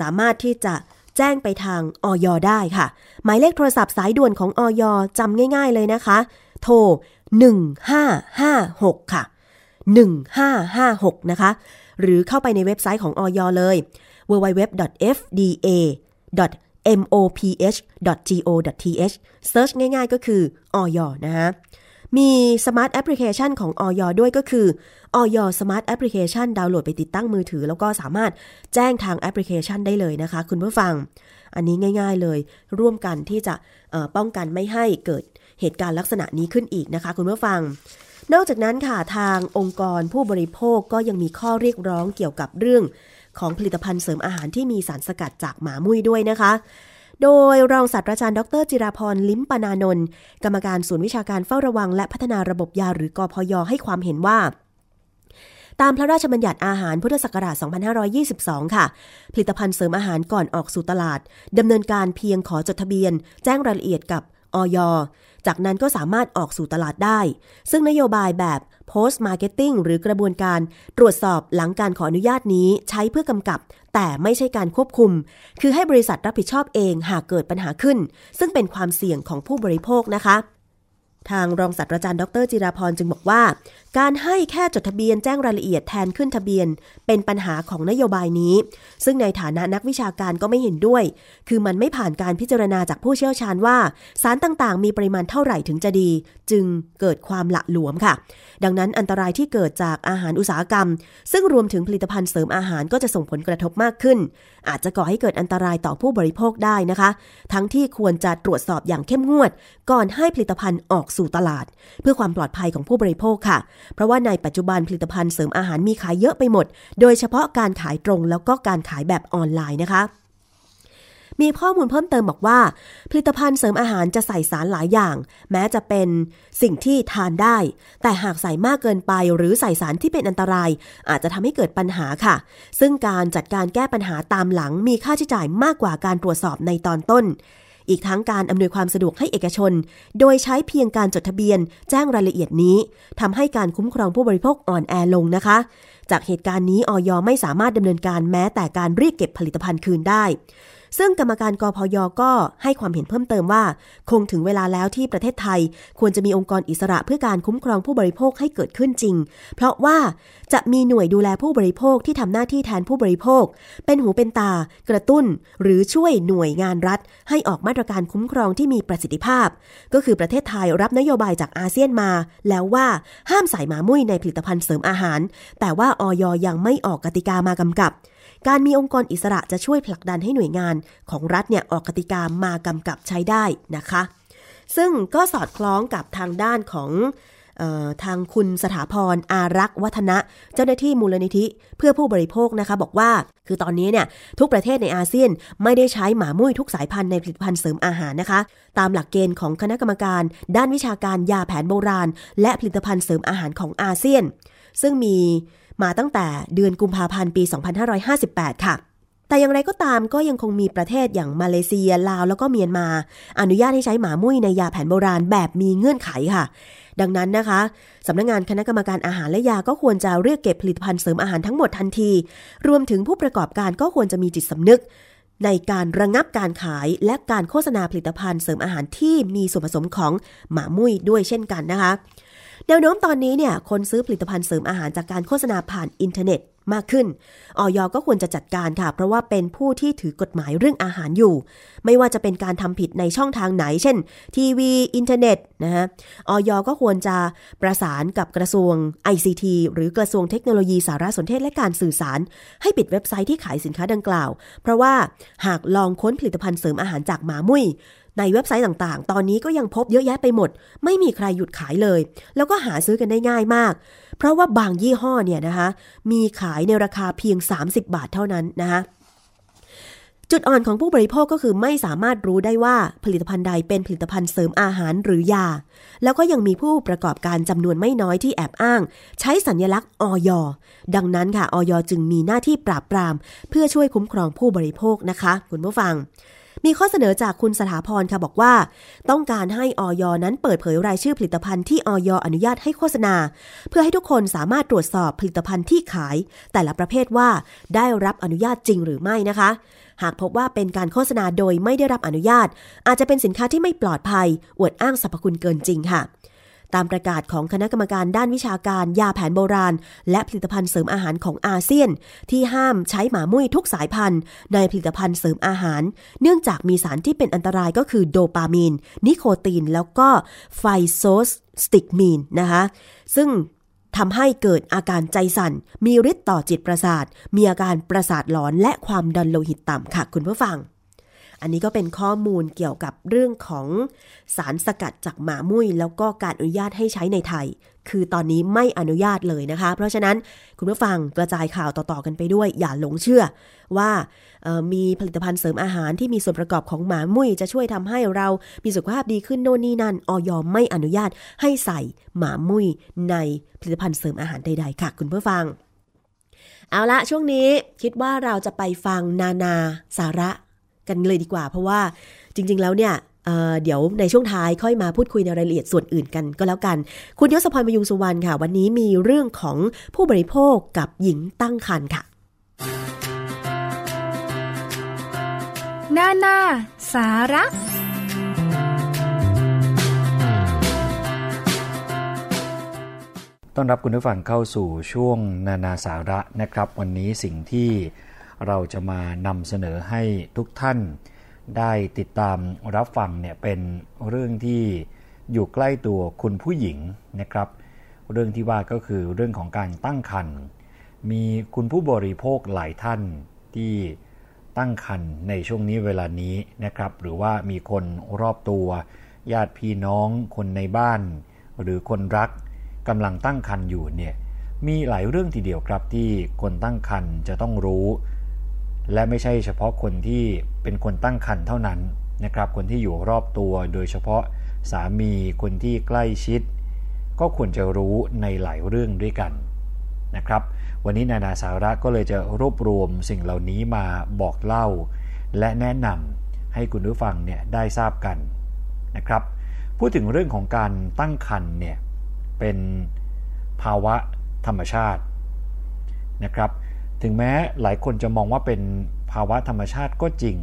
สามารถที่จะแจ้งไปทางออยได้ค่ะ หมายเลขโทรศัพท์สายด่วนของอย.จำง่าย ๆ เลยนะคะ โทร 1556 ค่ะ 1556 นะคะ หรือเข้าไปในเว็บไซต์ของอย.เลย www.fda.moph.go.th search ง่ายๆก็คือย.นะฮะมี Smart Application ของอย.ด้วยก็คืออย. Smart Application ดาวน์โหลดไปติดตั้งมือถือ แล้วก็สามารถแจ้งทางแอปพลิเคชันได้เลยนะคะ คุณผู้ฟัง อันนี้ง่าย ๆเลย ร่วมกันที่จะป้องกันไม่ให้เกิดเหตุการณ์ลักษณะนี้ขึ้นอีกนะคะ คุณผู้ฟัง นอกจากนั้นค่ะทางองค์กรผู้บริโภคก็ยังมีข้อเรียกร้องเกี่ยวกับเรื่อง ของผลิตภัณฑ์เสริมอาหารที่มีสารสกัดจากหมามุ้ยด้วยนะคะ โดยรองศาสตราจารย์ดร จิราพรลิ้มปนานนท์กรรมการศูนย์วิชาการเฝ้าระวัง และพัฒนาระบบยาหรือกอพยให้ความเห็นว่าตามพระราชบัญญัติอาหารพุทธศักราช 2522 ค่ะ ผลิตภัณฑ์เสริมอาหารก่อนออกสู่ตลาดดำเนินการเพียงขอจดทะเบียน แจ้งรายละเอียดกับ ออยจากนั้นก็สามารถออกสู่ตลาดได้ ซึ่งนโยบายแบบ post marketing หรือกระบวนการตรวจสอบหลังการขออนุญาตนี้ใช้เพื่อกำกับ แต่ไม่ใช่การควบคุม คือให้บริษัทรับผิดชอบเองหากเกิดปัญหาขึ้น ซึ่งเป็นความเสี่ยงของผู้บริโภคนะคะ ทางรองศาสตราจารย์ดรจิราพรจึงบอกว่า การให้แค่จดทะเบียนแจ้งรายละเอียดแทนขึ้นทะเบียน เป็นปัญหาของนโยบายนี้ ซึ่งในฐานะนักวิชาการก็ไม่เห็นด้วย คือมันไม่ผ่านการพิจารณาจากผู้เชี่ยวชาญว่า สารต่างๆ มีปริมาณเท่าไหร่ถึงจะดี จึงเกิดความละหลวมค่ะ ดังนั้นอันตรายที่เกิดจากอาหารอุตสาหกรรม ซึ่งรวมถึงผลิตภัณฑ์เสริมอาหารก็จะส่งผลกระทบมากขึ้น อาจจะก่อให้เกิดอันตรายต่อผู้บริโภคได้นะคะ ทั้งที่ควรจะตรวจสอบอย่างเข้มงวด ก่อนให้ผลิตภัณฑ์ออกสู่ตลาด เพื่อความปลอดภัยของผู้บริโภคค่ะ เพราะว่าในปัจจุบันผลิตภัณฑ์เสริมอาหารมีขายเยอะไปหมด โดยเฉพาะการขายตรงแล้วก็การขายแบบออนไลน์นะคะมีข้อมูลเพิ่มเติมบอกว่า ผลิตภัณฑ์เสริมอาหารจะใส่สารหลายอย่าง แม้จะเป็นสิ่งที่ทานได้ แต่หากใส่มากเกินไปหรือใส่สารที่เป็นอันตราย อาจจะทำให้เกิดปัญหาค่ะ ซึ่งการจัดการแก้ปัญหาตามหลังมีค่าใช้จ่ายมากกว่าการตรวจสอบในตอนต้น อีกทั้งการอำนวยความสะดวกให้เอกชน โดยใช้เพียงการจดทะเบียน แจ้งรายละเอียดนี้ทำให้การคุ้มครองผู้บริโภคอ่อนแอลงนะคะ จากเหตุการณ์นี้ออยไม่สามารถดำเนินการแม้แต่การเรียกเก็บผลิตภัณฑ์คืนได้ ซึ่งกรรมการกพยก็ให้ความเห็นเพิ่มเติมว่า คงถึงเวลาแล้วที่ประเทศไทย ควรจะมีองค์กรอิสระเพื่อการคุ้มครองผู้บริโภคให้เกิดขึ้นจริง เพราะว่าจะมีหน่วยดูแลผู้บริโภคที่ทำหน้าที่แทนผู้บริโภค เป็นหูเป็นตา กระตุ้น หรือช่วยหน่วยงานรัฐ ให้ออกมาตรการคุ้มครองที่มีประสิทธิภาพ ก็คือประเทศไทยรับนโยบายจากอาเซียนมา แล้วว่าห้ามใส่หมามุ้ยในผลิตภัณฑ์เสริมอาหาร แต่ว่าออยยังไม่ออกกติกามากำกับ การมีองค์กรอิสระจะช่วยผลักดันให้หน่วยงานของรัฐเนี่ยออกกติกามากำกับใช้ได้นะคะ ซึ่งก็สอดคล้องกับทางด้านของทางคุณสถาพรอารักษ์วัฒนะ เจ้าหน้าที่มูลนิธิเพื่อผู้บริโภคนะคะ บอกว่าคือตอนนี้เนี่ยทุกประเทศในอาเซียนไม่ได้ใช้หมามุ้ยทุกสายพันธุ์ในผลิตภัณฑ์เสริมอาหารนะคะ ตามหลักเกณฑ์ของคณะกรรมการ ด้านวิชาการยาแผนโบราณ และผลิตภัณฑ์เสริมอาหารของอาเซียน ซึ่งมี มาตั้งแต่เดือนกุมภาพันธ์ปี 2558 ค่ะแต่อย่างไรก็ตามก็ยังคงมีประเทศอย่างมาเลเซีย ลาว แล้วก็เมียนมา อนุญาตให้ใช้หมามุ้ยในยาแผนโบราณแบบมีเงื่อนไขค่ะ ดังนั้นนะคะสำนักงงานคณะกรรมการอาหารและยาก็ควรจะเรียกเก็บผลิตภัณฑ์เสริมอาหารทั้งหมดทันที รวมถึงผู้ประกอบการก็ควรจะมีจิตสำนึก ในการระงงับการขายและการโฆษณาผลิตภัณฑ์เสริมอาหารที่มีส่วนผสมของหมามุ้ยด้วยเช่นกันนะคะ แนวโน้มตอนนี้เนี่ยคนซื้อผลิตภัณฑ์เสริมอาหารจากการโฆษณาผ่านอินเทอร์เน็ตมากขึ้น ออยก็ควรจะจัดการค่ะ เพราะว่าเป็นผู้ที่ถือกฎหมายเรื่องอาหารอยู่ ไม่ว่าจะเป็นการทำผิดในช่องทางไหน เช่น ทีวี อินเทอร์เน็ตนะฮะออยก็ควรจะประสานกับกระทรวง ICT หรือกระทรวงเทคโนโลยีสารสนเทศและการสื่อสาร ให้ปิดเว็บไซต์ที่ขายสินค้าดังกล่าว เพราะว่าหากลองค้นผลิตภัณฑ์เสริมอาหารจากหมามุ้ย ในเว็บไซต์ต่างๆ ตอนนี้ก็ยังพบเยอะแยะไปหมด ไม่มีใครหยุดขายเลย แล้วก็หาซื้อกันได้ง่ายมาก เพราะว่าบางยี่ห้อเนี่ยนะคะมีขายในราคาเพียง 30 บาทเท่านั้นนะคะจุดอ่อนของผู้บริโภคก็คือไม่สามารถรู้ได้ว่าผลิตภัณฑ์ใดเป็นผลิตภัณฑ์เสริมอาหารหรือยา แล้วก็ยังมีผู้ประกอบการจำนวนไม่น้อยที่แอบอ้าง ใช้สัญลักษณ์ออยดังนั้นค่ะออยจึงมีหน้าที่ปราบปราม เพื่อช่วยคุ้มครองผู้บริโภคนะคะ คุณผู้ฟัง มีข้อเสนอจากคุณสถาพรค่ะบอกว่า ต้องการให้ออยนั้นเปิดเผยรายชื่อผลิตภัณฑ์ที่ออยอนุญาตให้โฆษณา เพื่อให้ทุกคนสามารถตรวจสอบผลิตภัณฑ์ที่ขาย แต่ละประเภทว่าได้รับอนุญาตจริงหรือไม่นะคะ หากพบว่าเป็นการโฆษณาโดยไม่ได้รับอนุญาต อาจจะเป็นสินค้าที่ไม่ปลอดภัยอวดอ้างสรรพคุณเกินจริงค่ะ ตามประกาศของคณะกรรมการด้านวิชาการยาแผนโบราณ และผลิตภัณฑ์เสริมอาหารของอาเซียน ที่ห้ามใช้หมามุ้ยทุกสายพันธุ์ ในผลิตภัณฑ์เสริมอาหาร เนื่องจากมีสารที่เป็นอันตรายก็คือโดปามีน นิโคติน แล้วก็ไฟโซสสติกมีนนะคะซึ่งทำให้เกิดอาการใจสั่น มีฤทธิ์ต่อจิตประสาท มีอาการประสาทหลอนและความดันโลหิตต่ำค่ะคุณผู้ฟัง อันนี้ก็เป็นข้อมูลเกี่ยวกับเรื่องของสารสกัดจากหมามุ้ย แล้วก็การอนุญาตให้ใช้ในไทย คือตอนนี้ไม่อนุญาตเลยนะคะ เพราะฉะนั้นคุณผู้ฟังกระจายข่าวต่อๆกันไปด้วย อย่าหลงเชื่อว่ามีผลิตภัณฑ์เสริมอาหารที่มีส่วนประกอบของหมามุ้ยจะช่วยทำให้เรามีสุขภาพดีขึ้นโน่นนี่นั่นออยอมไม่อนุญาตให้ใส่หมามุ้ยในผลิตภัณฑ์เสริมอาหารใดๆค่ะ คุณผู้ฟัง เอาละช่วงนี้คิดว่าเราจะไปฟังนานาสาระ กันเลยดีกว่า เพราะว่าจริง ๆ แล้วเนี่ยเเดี๋ยวในช่วงท้ายค่อยมาพูดคุยในรายละเอียดส่วนอื่นกันก็แล้วกัน คุณยศพรมยุงสุวรรณค่ะ วันนี้มีเรื่องของผู้บริโภคกับหญิงตั้งครรภ์ค่ะ หน้าหน้า สาระต้อนรับคุณผู้ฟังเข้าสู่ช่วงนานาสาระนะครับ วันนี้สิ่งที่ เราจะมานำเสนอให้ทุกท่าน ได้ติดตามรับฟังเนี่ยเป็นเรื่องที่อยู่ใกล้ตัวคุณผู้หญิงนะครับ เรื่องที่ว่าก็คือเรื่องของการตั้งครรภ์มีคุณผู้บริโภคหลายท่านที่ตั้งครรภ์ในช่วงนี้เวลานี้นะครับ หรือว่ามีคนรอบตัว ญาติพี่น้องคนในบ้าน หรือคนรักกำลังตั้งครรภ์อยู่เนี่ยมีหลายเรื่องทีเดียวครับที่คนตั้งครรภ์จะต้องรู้ และไม่ใช่เฉพาะคนที่เป็นคนตั้งครรภ์เท่านั้นนะครับ คนที่อยู่รอบตัวโดยเฉพาะสามีคนที่ใกล้ชิด ก็ควรจะรู้ในหลายเรื่องด้วยกันนะครับ วันนี้นานาสาระก็เลยจะรวบรวมสิ่งเหล่านี้มาบอกเล่า และแนะนำให้คุณผู้ฟังเนี่ยได้ทราบกันนะครับ พูดถึงเรื่องของการตั้งครรภ์เนี่ยเป็นภาวะธรรมชาตินะครับ ถึงแม้หลายคนจะมองว่าเป็นภาวะธรรมชาติก็จริง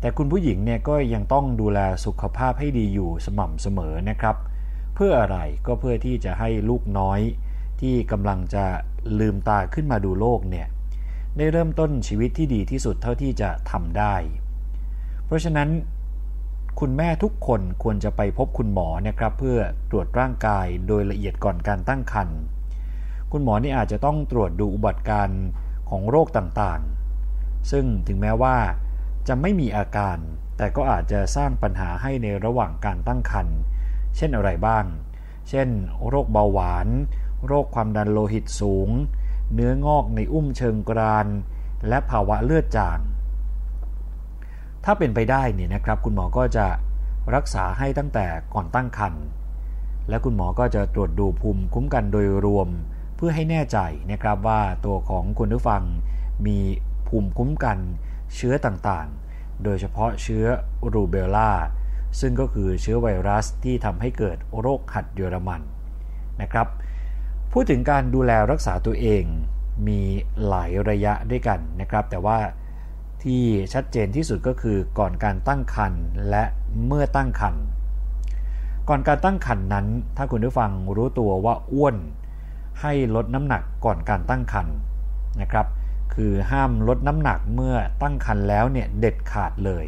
แต่คุณผู้หญิงเนี่ยก็ยังต้องดูแลสุขภาพให้ดีอยู่สม่ำเสมอนะครับ เพื่ออะไรก็เพื่อที่จะให้ลูกน้อย ที่กำลังจะลืมตาขึ้นมาดูโลกเนี่ยได้เริ่มต้นชีวิตที่ดีที่สุดเท่าที่จะทำได้ เพราะฉะนั้น คุณแม่ทุกคนควรจะไปพบคุณหมอนะครับ เพื่อตรวจร่างกายโดยละเอียดก่อนการตั้งครรภ์คุณหมอนี่อาจจะต้องตรวจดูอุบัติการ ของโรคต่างๆ ซึ่งถึงแม้ว่าจะไม่มีอาการ แต่ก็อาจจะสร้างปัญหาให้ในระหว่างการตั้งครรภ์ เช่นอะไรบ้าง เช่น โรคเบาหวาน โรคความดันโลหิตสูง เนื้องอกในอุ้มเชิงกราน และภาวะเลือดจาง ถ้าเป็นไปได้เนี่ยนะครับ คุณหมอก็จะรักษาให้ตั้งแต่ก่อนตั้งครรภ์ และคุณหมอก็จะตรวจดูภูมิคุ้มกันโดยรวม เพื่อให้แน่ใจนะครับว่าตัวของคุณผู้ฟังมีภูมิคุ้มกันเชื้อต่างๆ โดยเฉพาะเชื้อรูเบลลาซึ่งก็คือเชื้อไวรัสที่ทำให้เกิดโรคหัดเยอรมันนะครับพูดถึงการดูแลรักษาตัวเองมีหลายระยะด้วยกันนะครับ แต่ว่าที่ชัดเจนที่สุดก็คือก่อนการตั้งครรภ์และเมื่อตั้งครรภ์ก่อนการตั้งครรภ์นั้น ถ้าคุณผู้ฟังรู้ตัวว่าอ้วน ให้ลดน้ำหนักก่อนการตั้งครรภ์นะครับ คือห้ามลดน้ำหนักเมื่อตั้งครรภ์แล้วเนี่ยเด็ดขาดเลย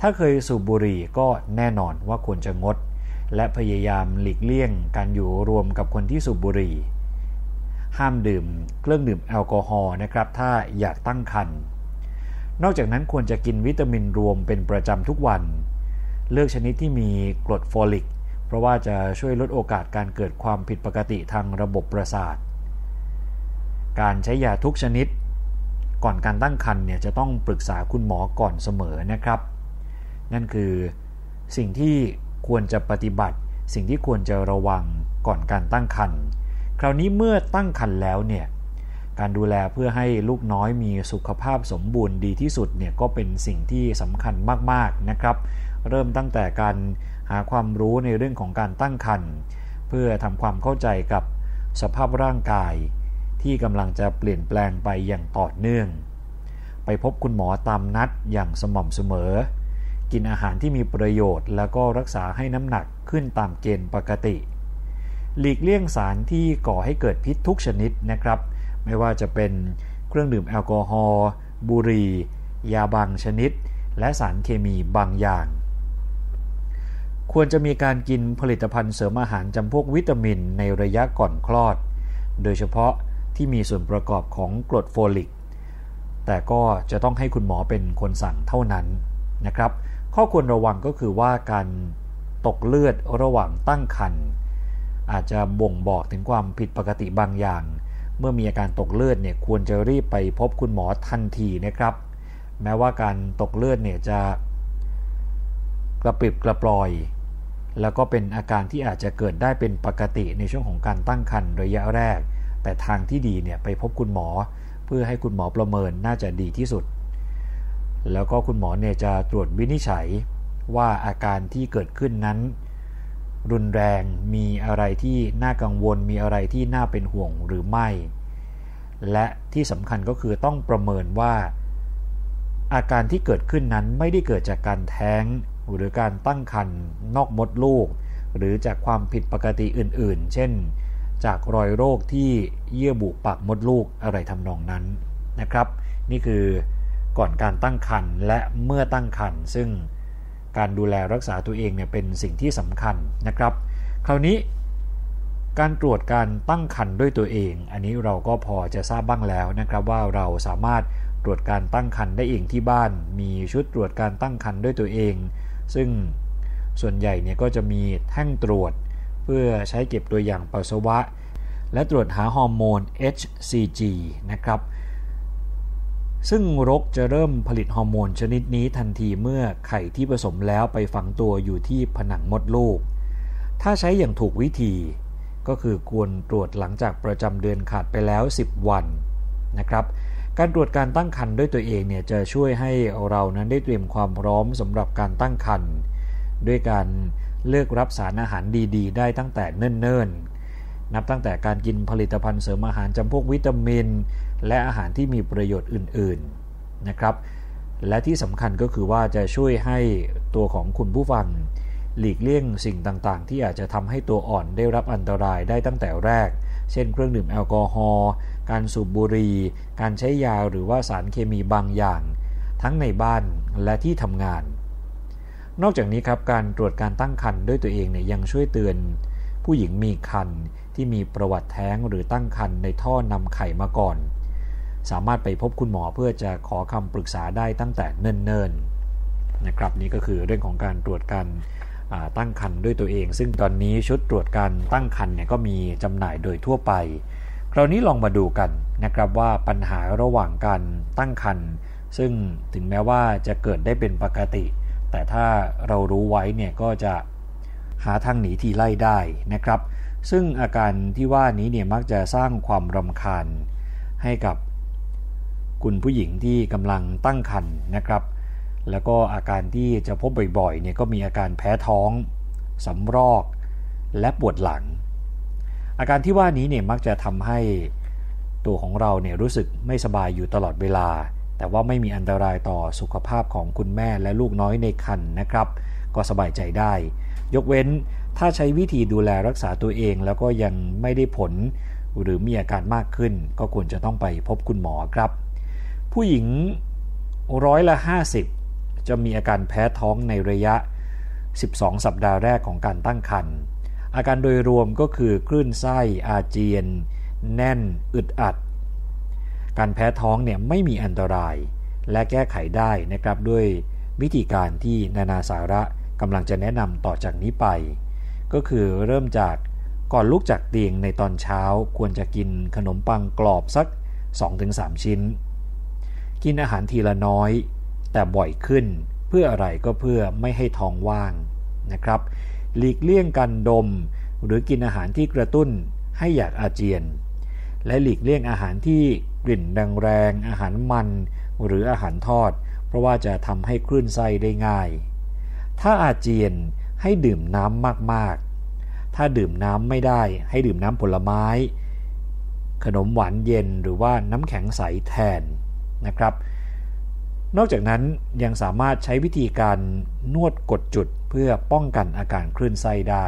ถ้าเคยสูบบุหรี่ก็แน่นอนว่าควรจะงด และพยายามหลีกเลี่ยงการอยู่รวมกับคนที่สูบบุหรี่ ห้ามดื่มเครื่องดื่มแอลกอฮอล์นะครับถ้าอยากตั้งครรภ์นอกจากนั้นควรจะกินวิตามินรวมเป็นประจำทุกวัน เลือกชนิดที่มีกรดโฟลิก เพราะว่าจะช่วยลดโอกาสการเกิดความผิดปกติทางระบบประสาท การใช้ยาทุกชนิด ก่อนการตั้งครรภ์เนี่ยจะต้องปรึกษาคุณหมอก่อนเสมอนะครับ นั่นคือสิ่งที่ควรจะปฏิบัติ สิ่งที่ควรจะระวังก่อนการตั้งครรภ์คราวนี้เมื่อตั้งครรภ์แล้วเนี่ยการดูแลเพื่อให้ลูกน้อยมีสุขภาพสมบูรณ์ดีที่สุดเนี่ยก็เป็นสิ่งที่สำคัญมากๆนะครับ เริ่มตั้งแต่การ หาความรู้ในเรื่องของการตั้งครรภ์เพื่อทำความเข้าใจกับสภาพร่างกาย ที่กำลังจะเปลี่ยนแปลงไปอย่างต่อเนื่อง ไปพบคุณหมอตามนัดอย่างสม่ำเสมอ กินอาหารที่มีประโยชน์ แล้วก็รักษาให้น้ำหนักขึ้นตามเกณฑ์ปกติ หลีกเลี่ยงสารที่ก่อให้เกิดพิษทุกชนิดนะครับ ไม่ว่าจะเป็นเครื่องดื่มแอลกอฮอล์บุหรี่ยาบางชนิด และสารเคมีบางอย่าง ควรจะมีการกินผลิตภัณฑ์เสริมอาหารจำพวกวิตามินในระยะก่อนคลอด โดยเฉพาะที่มีส่วนประกอบของกรดโฟลิก แต่ก็จะต้องให้คุณหมอเป็นคนสั่งเท่านั้นนะครับ ข้อควรระวังก็คือว่าการตกเลือดระหว่างตั้งครรภ์อาจจะบ่งบอกถึงความผิดปกติบางอย่าง เมื่อมีอาการตกเลือดเนี่ยควรจะรีบไปพบคุณหมอทันทีนะครับ แม้ว่าการตกเลือดเนี่ยจะกระปิบกระปลอย แล้วก็เป็นอาการที่อาจจะเกิดได้เป็นปกติในช่วงของการตั้งครรภ์ระยะแรก แต่ทางที่ดีเนี่ยไปพบคุณหมอ เพื่อให้คุณหมอประเมินน่าจะดีที่สุด แล้วก็คุณหมอเนี่ยจะตรวจวินิจฉัยว่าอาการที่เกิดขึ้นนั้น รุนแรงมีอะไรที่น่ากังวล มีอะไรที่น่าเป็นห่วงหรือไม่ และที่สำคัญก็คือต้องประเมินว่า อาการที่เกิดขึ้นนั้นไม่ได้เกิดจากการแท้ง หรือการตั้งครรภ์นอกมดลูก หรือจากความผิดปกติอื่นๆ เช่น จากรอยโรคที่เยื่อบุปากมดลูกอะไรทำนองนั้นนะครับ นี่คือก่อนการตั้งครรภ์และเมื่อตั้งครรภ์ซึ่งการดูแลรักษาตัวเองเนี่ยเป็นสิ่งที่สำคัญนะครับ คราวนี้การตรวจการตั้งครรภ์ด้วยตัวเอง อันนี้เราก็พอจะทราบบ้างแล้วนะครับ ว่าเราสามารถตรวจการตั้งครรภ์ได้เองที่บ้าน มีชุดตรวจการตั้งครรภ์ด้วยตัวเอง ซึ่งส่วนใหญ่เนี่ยก็จะมีแท่งตรวจ เพื่อใช้เก็บตัวอย่างปัสสาวะ และตรวจหาฮอร์โมน HCG นะครับ ซึ่งรกจะเริ่มผลิตฮอร์โมนชนิดนี้ทันทีเมื่อไข่ที่ผสมแล้วไปฝังตัวอยู่ที่ผนังมดลูก ถ้าใช้อย่างถูกวิธี ก็คือควรตรวจหลังจากประจำเดือนขาดไปแล้ว 10 วันนะครับ การตรวจการตั้งครรภ์ด้วยตัวเองเนี่ยจะช่วยให้เรานั้นได้เตรียมความพร้อมสำหรับการตั้งครรภ์ด้วยการเลือกรับสารอาหารดีๆ ได้ตั้งแต่เนิ่นๆ นับตั้งแต่การกินผลิตภัณฑ์เสริมอาหารจำพวกวิตามิน และอาหารที่มีประโยชน์อื่นๆนะครับ และที่สำคัญก็คือว่าจะช่วยให้ตัวของคุณผู้ฟัง หลีกเลี่ยงสิ่งต่างๆ ที่อาจจะทำให้ตัวอ่อนได้รับอันตรายได้ตั้งแต่แรก เช่น เครื่องดื่มแอลกอฮอล์ การสูบบุหรี่ การใช้ยาหรือว่าสารเคมีบางอย่าง ทั้งในบ้านและที่ทำงาน นอกจากนี้ครับการตรวจการตั้งครรภ์ด้วยตัวเองเนี่ยยังช่วยเตือน ผู้หญิงมีครรภ์ที่มีประวัติแท้งหรือตั้งครรภ์ในท่อนำไข่มาก่อน สามารถไปพบคุณหมอเพื่อจะขอคำปรึกษาได้ตั้งแต่เนิ่นๆนะครับนี่ก็คือเรื่องของการตรวจการ ตั้งครรภ์ด้วยตัวเอง ซึ่งตอนนี้ชุดตรวจการตั้งครรภ์เนี่ยก็มีจำหน่ายโดยทั่วไป คราวนี้ลองมาดูกันนะครับว่าปัญหาระหว่างการตั้งครรภ์ซึ่งถึงแม้ว่าจะเกิดได้เป็นปกติ แต่ถ้าเรารู้ไว้เนี่ยก็จะหาทางหนีทีไล่ได้นะครับ ซึ่งอาการที่ว่านี้เนี่ยมักจะสร้างความรำคาญให้กับคุณผู้หญิงที่กำลังตั้งครรภ์นะครับ แล้วก็อาการที่จะพบบ่อยๆเนี่ยก็มีอาการแพ้ท้องสำรอกและปวดหลัง อาการที่ว่านี้เนี่ยมักจะทำให้ตัวของเราเนี่ยรู้สึกไม่สบายอยู่ตลอดเวลา แต่ว่าไม่มีอันตรายต่อสุขภาพของคุณแม่และลูกน้อยในครรภ์นะครับ ก็สบายใจได้ ยกเว้นถ้าใช้วิธีดูแลรักษาตัวเองแล้วก็ยังไม่ได้ผลหรือมีอาการมากขึ้น ก็ควรจะต้องไปพบคุณหมอครับ ผู้หญิงร้อยละ 50 จะมีอาการแพ้ท้องในระยะ 12 สัปดาห์แรกของการตั้งครรภ์อาการโดยรวมก็คือคลื่นไส้อาเจียน แน่น อึดอัด การแพ้ท้องเนี่ยไม่มีอันตราย และแก้ไขได้นะครับด้วยวิธีการที่นานาสาระกำลังจะแนะนำต่อจากนี้ไป ก็คือเริ่มจากก่อนลุกจากเตียงในตอนเช้าควรจะกินขนมปังกรอบสัก 2-3 ชิ้น กินอาหารทีละน้อย แต่บ่อยขึ้น เพื่ออะไรก็เพื่อไม่ให้ท้องว่างนะครับ หลีกเลี่ยงการดม หรือกินอาหารที่กระตุ้นให้อยากอาเจียน และหลีกเลี่ยงอาหารที่กลิ่นแรงๆอาหารมัน หรืออาหารทอด เพราะว่าจะทำให้คลื่นไส้ได้ง่าย ถ้าอาเจียนให้ดื่มน้ำมากๆ ถ้าดื่มน้ำไม่ได้ให้ดื่มน้ำผลไม้ ขนมหวานเย็นหรือว่าน้ำแข็งใสแทนนะครับ นอกจากนั้นยังสามารถใช้วิธีการนวดกดจุดเพื่อป้องกันอาการคลื่นไส้ได้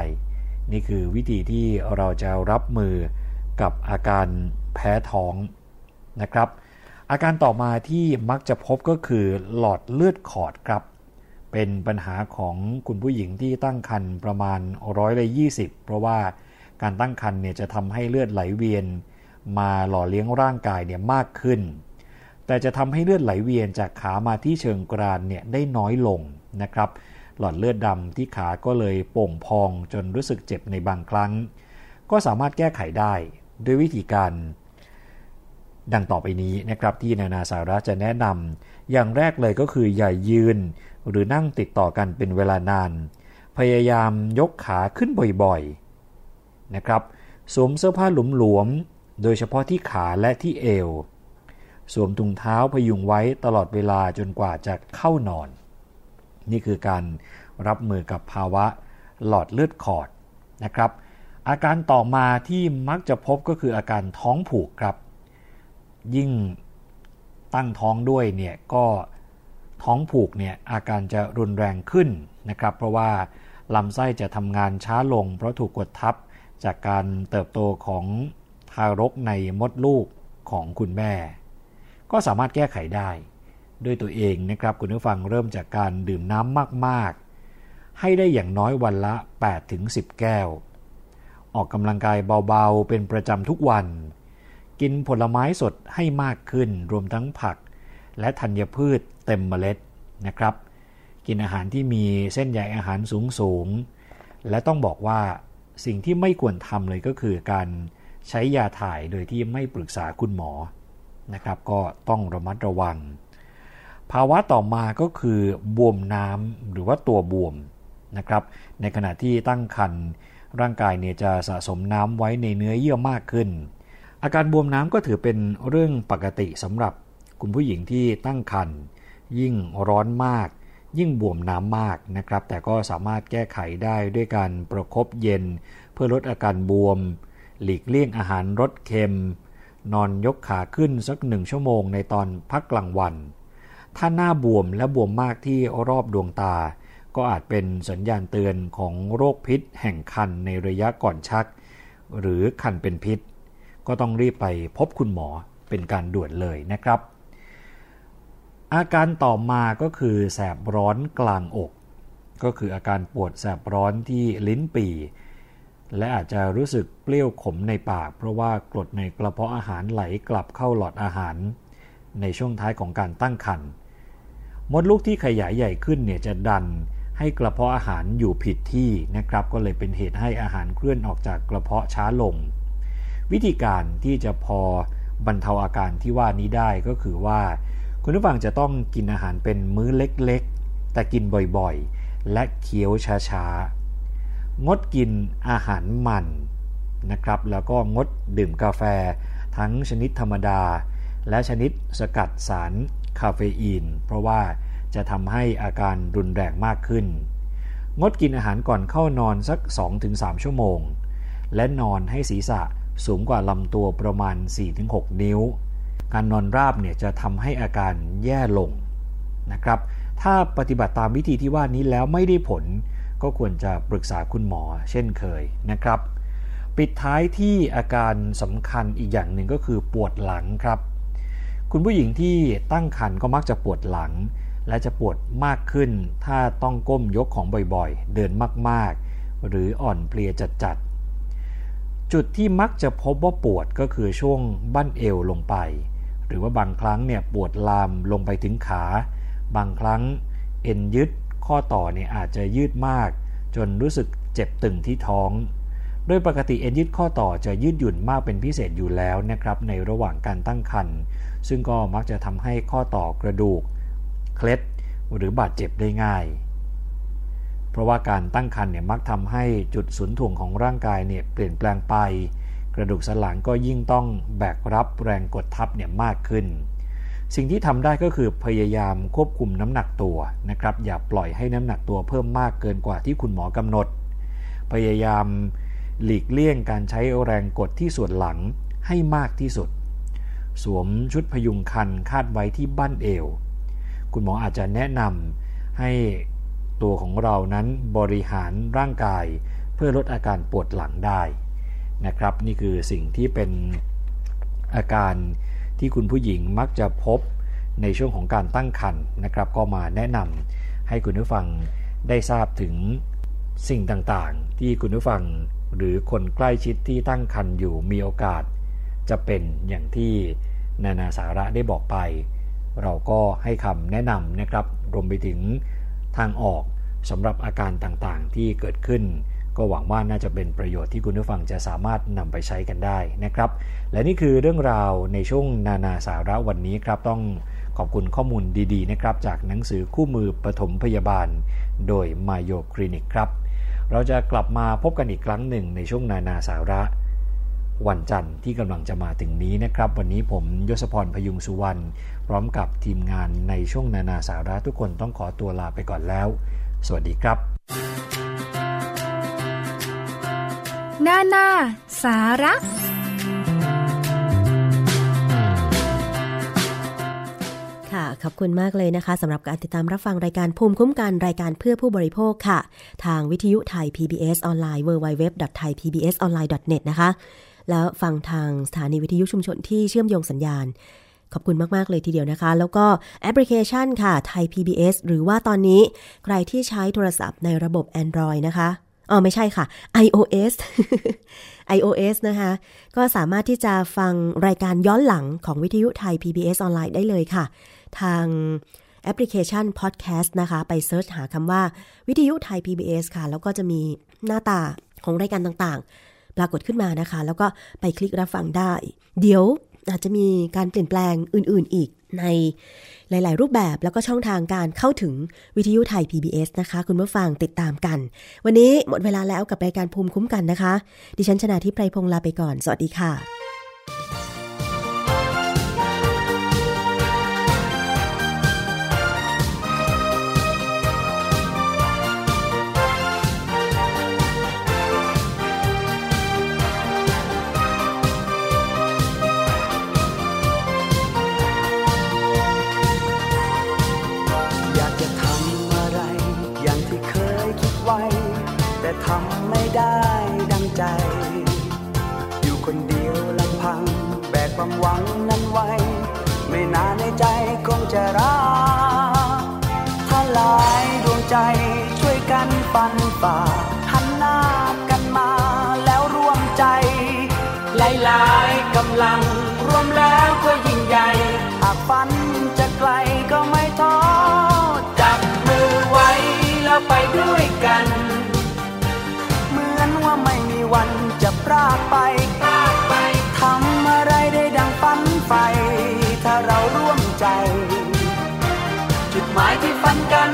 นี่คือวิธีที่เราจะรับมือกับอาการแพ้ท้องนะครับ อาการต่อมาที่มักจะพบก็คือหลอดเลือดขอดครับ เป็นปัญหาของคุณผู้หญิงที่ตั้งครรภ์ประมาณร้อยละยี่สิบเพราะว่าการตั้งครรภ์เนี่ยจะทำให้เลือดไหลเวียน มาหล่อเลี้ยงร่างกายเนี่ยมากขึ้น แต่จะทำให้เลือดไหลเวียนจากขามาที่เชิงกรานเนี่ยได้น้อยลงนะครับ หลอดเลือดดำที่ขาก็เลยโป่งพองจนรู้สึกเจ็บในบางครั้ง ก็สามารถแก้ไขได้ด้วยวิธีการ ดังต่อไปนี้นะครับที่นานาสาระจะแนะนำอย่างแรกเลยก็คืออย่ายืนหรือนั่งติดต่อกันเป็นเวลานาน พยายามยกขาขึ้นบ่อยๆนะครับสวมเสื้อผ้าหลวมๆโดยเฉพาะที่ขาและที่เอว สวมถุงเท้าพยุงไว้ตลอดเวลาจนกว่าจะเข้านอน นี่คือการรับมือกับภาวะหลอดเลือดขอดนะครับ อาการต่อมาที่มักจะพบก็คืออาการท้องผูกครับ ยิ่งตั้งท้องด้วยเนี่ยก็ท้องผูกเนี่ยอาการจะรุนแรงขึ้นนะครับ เพราะว่าลำไส้จะทำงานช้าลง เพราะถูกกดทับจากการเติบโตของทารกในมดลูกของคุณแม่ ก็สามารถแก้ไขได้ด้วยตัวเองนะครับคุณผู้ฟังเริ่มจากการดื่มน้ำมากๆ ให้ได้อย่างน้อยวันละ 8-10 แก้ว ออกกำลังกายเบาๆ เป็นประจำทุกวัน กินผลไม้สดให้มากขึ้นรวมทั้งผัก และธัญพืชเต็มเมล็ดนะครับ กินอาหารที่มีเส้นใยอาหารสูงสูงและต้องบอกว่าสิ่งที่ไม่ควรทำเลยก็คือการใช้ยาถ่ายโดยที่ไม่ปรึกษาคุณหมอ นะครับ ก็ต้องระมัดระวัง ภาวะต่อมาก็คือบวมน้ำหรือว่าตัวบวมนะครับ ในขณะที่ตั้งครรภ์ร่างกายเนี่ยจะสะสมน้ำไว้ในเนื้อเยื่อมากขึ้น อาการบวมน้ำก็ถือเป็นเรื่องปกติสำหรับคุณผู้หญิงที่ตั้งครรภ์ยิ่งร้อนมาก ยิ่งบวมน้ำมากนะครับ แต่ก็สามารถแก้ไขได้ด้วยการประครบเย็น เพื่อลดอาการบวม หลีกเลี่ยงอาหารรสเค็ม นอนยกขาขึ้นสักหนึ่งชั่วโมงในตอนพักกลางวัน ถ้าหน้าบวมและบวมมากที่รอบดวงตา ก็อาจเป็นสัญญาณเตือนของโรคพิษแห่งคันในระยะก่อนชัก หรือคันเป็นพิษ ก็ต้องรีบไปพบคุณหมอเป็นการด่วนเลยนะครับ อาการต่อมาก็คือแสบร้อนกลางอก ก็คืออาการปวดแสบร้อนที่ลิ้นปี และอาจจะรู้สึกเปรี้ยวขมในปาก เพราะว่ากรดในกระเพาะอาหารไหลกลับเข้าหลอดอาหาร ในช่วงท้ายของการตั้งครรภ์มดลูกที่ขยายใหญ่ขึ้นเนี่ยจะดันให้กระเพาะอาหารอยู่ผิดที่นะครับ ก็เลยเป็นเหตุให้อาหารเคลื่อนออกจากกระเพาะช้าลง วิธีการที่จะพอบรรเทาอาการที่ว่านี้ได้ก็คือว่า คุณผู้ฟังจะต้องกินอาหารเป็นมื้อเล็กๆ แต่กินบ่อยๆ และเคี้ยวช้าๆ งดกินอาหารมันนะครับแล้วก็งดดื่มกาแฟ ทั้งชนิดธรรมดา และชนิดสกัดสารคาเฟอีน เพราะว่าจะทำให้อาการรุนแรงมากขึ้น งดกินอาหารก่อนเข้านอนสัก 2-3 ชั่วโมง และนอนให้ศีรษะสูงกว่าลำตัวประมาณ 4-6 นิ้ว การนอนราบเนี่ยจะทำให้อาการแย่ลงนะครับ ถ้าปฏิบัติตามวิธีที่ว่านี้แล้วไม่ได้ผล ก็ควรจะปรึกษาคุณหมอเช่นเคยนะครับ ปิดท้ายที่อาการสำคัญอีกอย่างหนึ่งก็คือปวดหลังครับ คุณผู้หญิงที่ตั้งครรภ์ก็มักจะปวดหลัง และจะปวดมากขึ้น ถ้าต้องก้มยกของบ่อยๆ เดินมากๆ หรืออ่อนเพลียจัดๆ จุดที่มักจะพบว่าปวดก็คือช่วงบั้นเอวลงไป หรือว่าบางครั้งเนี่ยปวดลามลงไปถึงขา บางครั้งเอ็นยึด ข้อต่อเนี่ยอาจจะยืดมาก จนรู้สึกเจ็บตึงที่ท้อง โดยปกติเอ็นยึดข้อต่อจะยืดหยุ่นมากเป็นพิเศษอยู่แล้วนะครับในระหว่างการตั้งครรภ์ซึ่งก็มักจะทำให้ข้อต่อกระดูก เคล็ดหรือบาดเจ็บได้ง่าย เพราะว่าการตั้งครรภ์เนี่ยมักทำให้จุดศูนย์ถ่วงของร่างกายเนี่ยเปลี่ยนแปลงไป กระดูกสันหลังก็ยิ่งต้องแบกรับแรงกดทับเนี่ยมากขึ้น สิ่งที่ทำได้ก็คือพยายามควบคุมน้ำหนักตัวนะครับ อย่าปล่อยให้น้ำหนักตัวเพิ่มมากเกินกว่าที่คุณหมอกำหนด พยายามหลีกเลี่ยงการใช้แรงกดที่ส่วนหลังให้มากที่สุด สวมชุดพยุงคันคาดไว้ที่บั้นเอว คุณหมออาจจะแนะนำให้ตัวของเรานั้นบริหารร่างกาย เพื่อลดอาการปวดหลังได้นะครับ นี่คือสิ่งที่เป็นอาการ ที่คุณผู้หญิงมักจะพบในช่วงของการตั้งครรภ์นะครับ ก็มาแนะนำให้คุณผู้ฟังได้ทราบถึงสิ่งต่างๆ ที่คุณผู้ฟังหรือคนใกล้ชิดที่ตั้งครรภ์อยู่มีโอกาส จะเป็นอย่างที่นานาสาระได้บอกไป เราก็ให้คำแนะนำนะครับรวมไปถึงทางออกสำหรับอาการต่างๆ ที่เกิดขึ้น ก็หวังว่าน่าจะเป็นประโยชน์ที่คุณผู้ฟังจะสามารถนำไปใช้กันได้นะครับ และนี่คือเรื่องราวในช่วงนานาสาระวันนี้ครับต้องขอบคุณข้อมูลดีๆนะครับ จากหนังสือคู่มือปฐมพยาบาล โดยมาโยคลินิกครับ เราจะกลับมาพบกันอีกครั้งหนึ่งในช่วงนานาสาระ วันจันทร์ที่กำลังจะมาถึงนี้นะครับ วันนี้ผมยศพรพยุงสุวรรณพร้อมกับทีมงานในช่วงนานาสาระทุกคนต้องขอตัวลาไปก่อนแล้ว สวัสดีครับ นานา สาระ ค่ะ ขอบคุณมากเลยนะคะสำหรับการติดตามรับฟังรายการภูมิคุ้มกันรายการเพื่อผู้บริโภคค่ะ ทางวิทยุไทย PBS ออนไลน์ www.thaipbsonline.net นะคะ แล้วฟังทางสถานีวิทยุชุมชนที่เชื่อมโยงสัญญาณขอบคุณมาก ๆ เลยทีเดียวนะคะ แล้วก็แอปพลิเคชันค่ะไทย PBS หรือว่าตอนนี้ใครที่ใช้โทรศัพท์ในระบบ Android นะคะ อ๋อไม่ใช่ค่ะ iOS iOS นะคะ ก็สามารถที่จะฟังรายการย้อนหลังของวิทยุไทย PBS ออนไลน์ได้เลยค่ะ ทางแอปพลิเคชัน Podcast นะคะ ไปเซิร์ชหาคำว่าวิทยุไทย PBS ค่ะ แล้วก็จะมีหน้าตาของรายการต่างๆ ปรากฏขึ้นมานะคะ แล้วก็ไปคลิกรับฟังได้ เดี๋ยวอาจจะมีการเปลี่ยนแปลงอื่น ๆ อีกใน หลาย ๆ รูปแบบแล้วก็ช่องทางการเข้าถึงวิทยุไทย PBS นะคะ คุณผู้ฟังติดตามกัน วันนี้หมดเวลาแล้วกับรายการภูมิคุ้มกันนะคะ ดิฉันชนะทิพไพรพงศ์ลาไปก่อน สวัสดีค่ะ ฟันฝ่าหันหน้ากันมาแล้วร่วมใจ หลายๆกำลังรวมแล้วก็ยิ่งใหญ่หากฝันจะไกลก็ไม่ท้อจับมือไว้แล้วไปด้วยกัน เหมือนว่าไม่มีวันจะพลาดไปพลาดไปทำอะไรได้ดังฝันไฟถ้าเราร่วมใจ จุดหมายที่ฝันกัน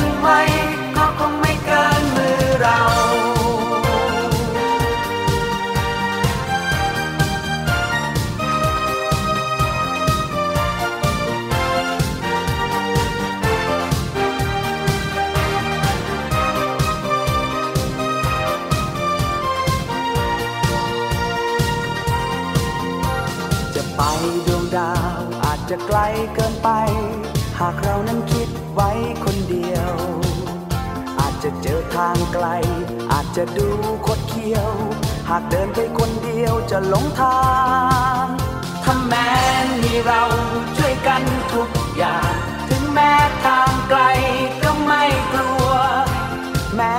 จะไกลเกินไป หากเรานั้นคิดไว้คนเดียว อาจจะเจอทางไกล อาจจะดูคดเคี้ยว หากเดินไปคนเดียวจะหลงทางถ้าแม้มีเราช่วยกันทุกอย่าง ถึงแม้ทางไกลก็ไม่กลัว แม้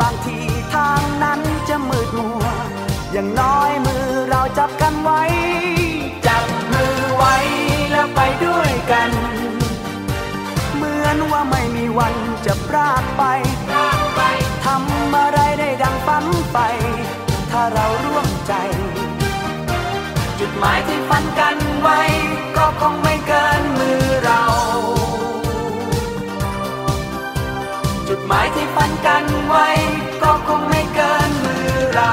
บางทีทางนั้นจะมืดมัว อย่างน้อยมือเราจับกันไว้ จับมือไว้แล้ว ไปด้วยกัน เหมือนว่าไม่มีวันจะพรากไปทำอะไรได้ดังฝันไป ถ้าเราร่วมใจ จุดหมายที่ฝันกันไว้ ก็คงไม่เกินมือเรา จุดหมายที่ฝันกันไว้ ก็คงไม่เกินมือเรา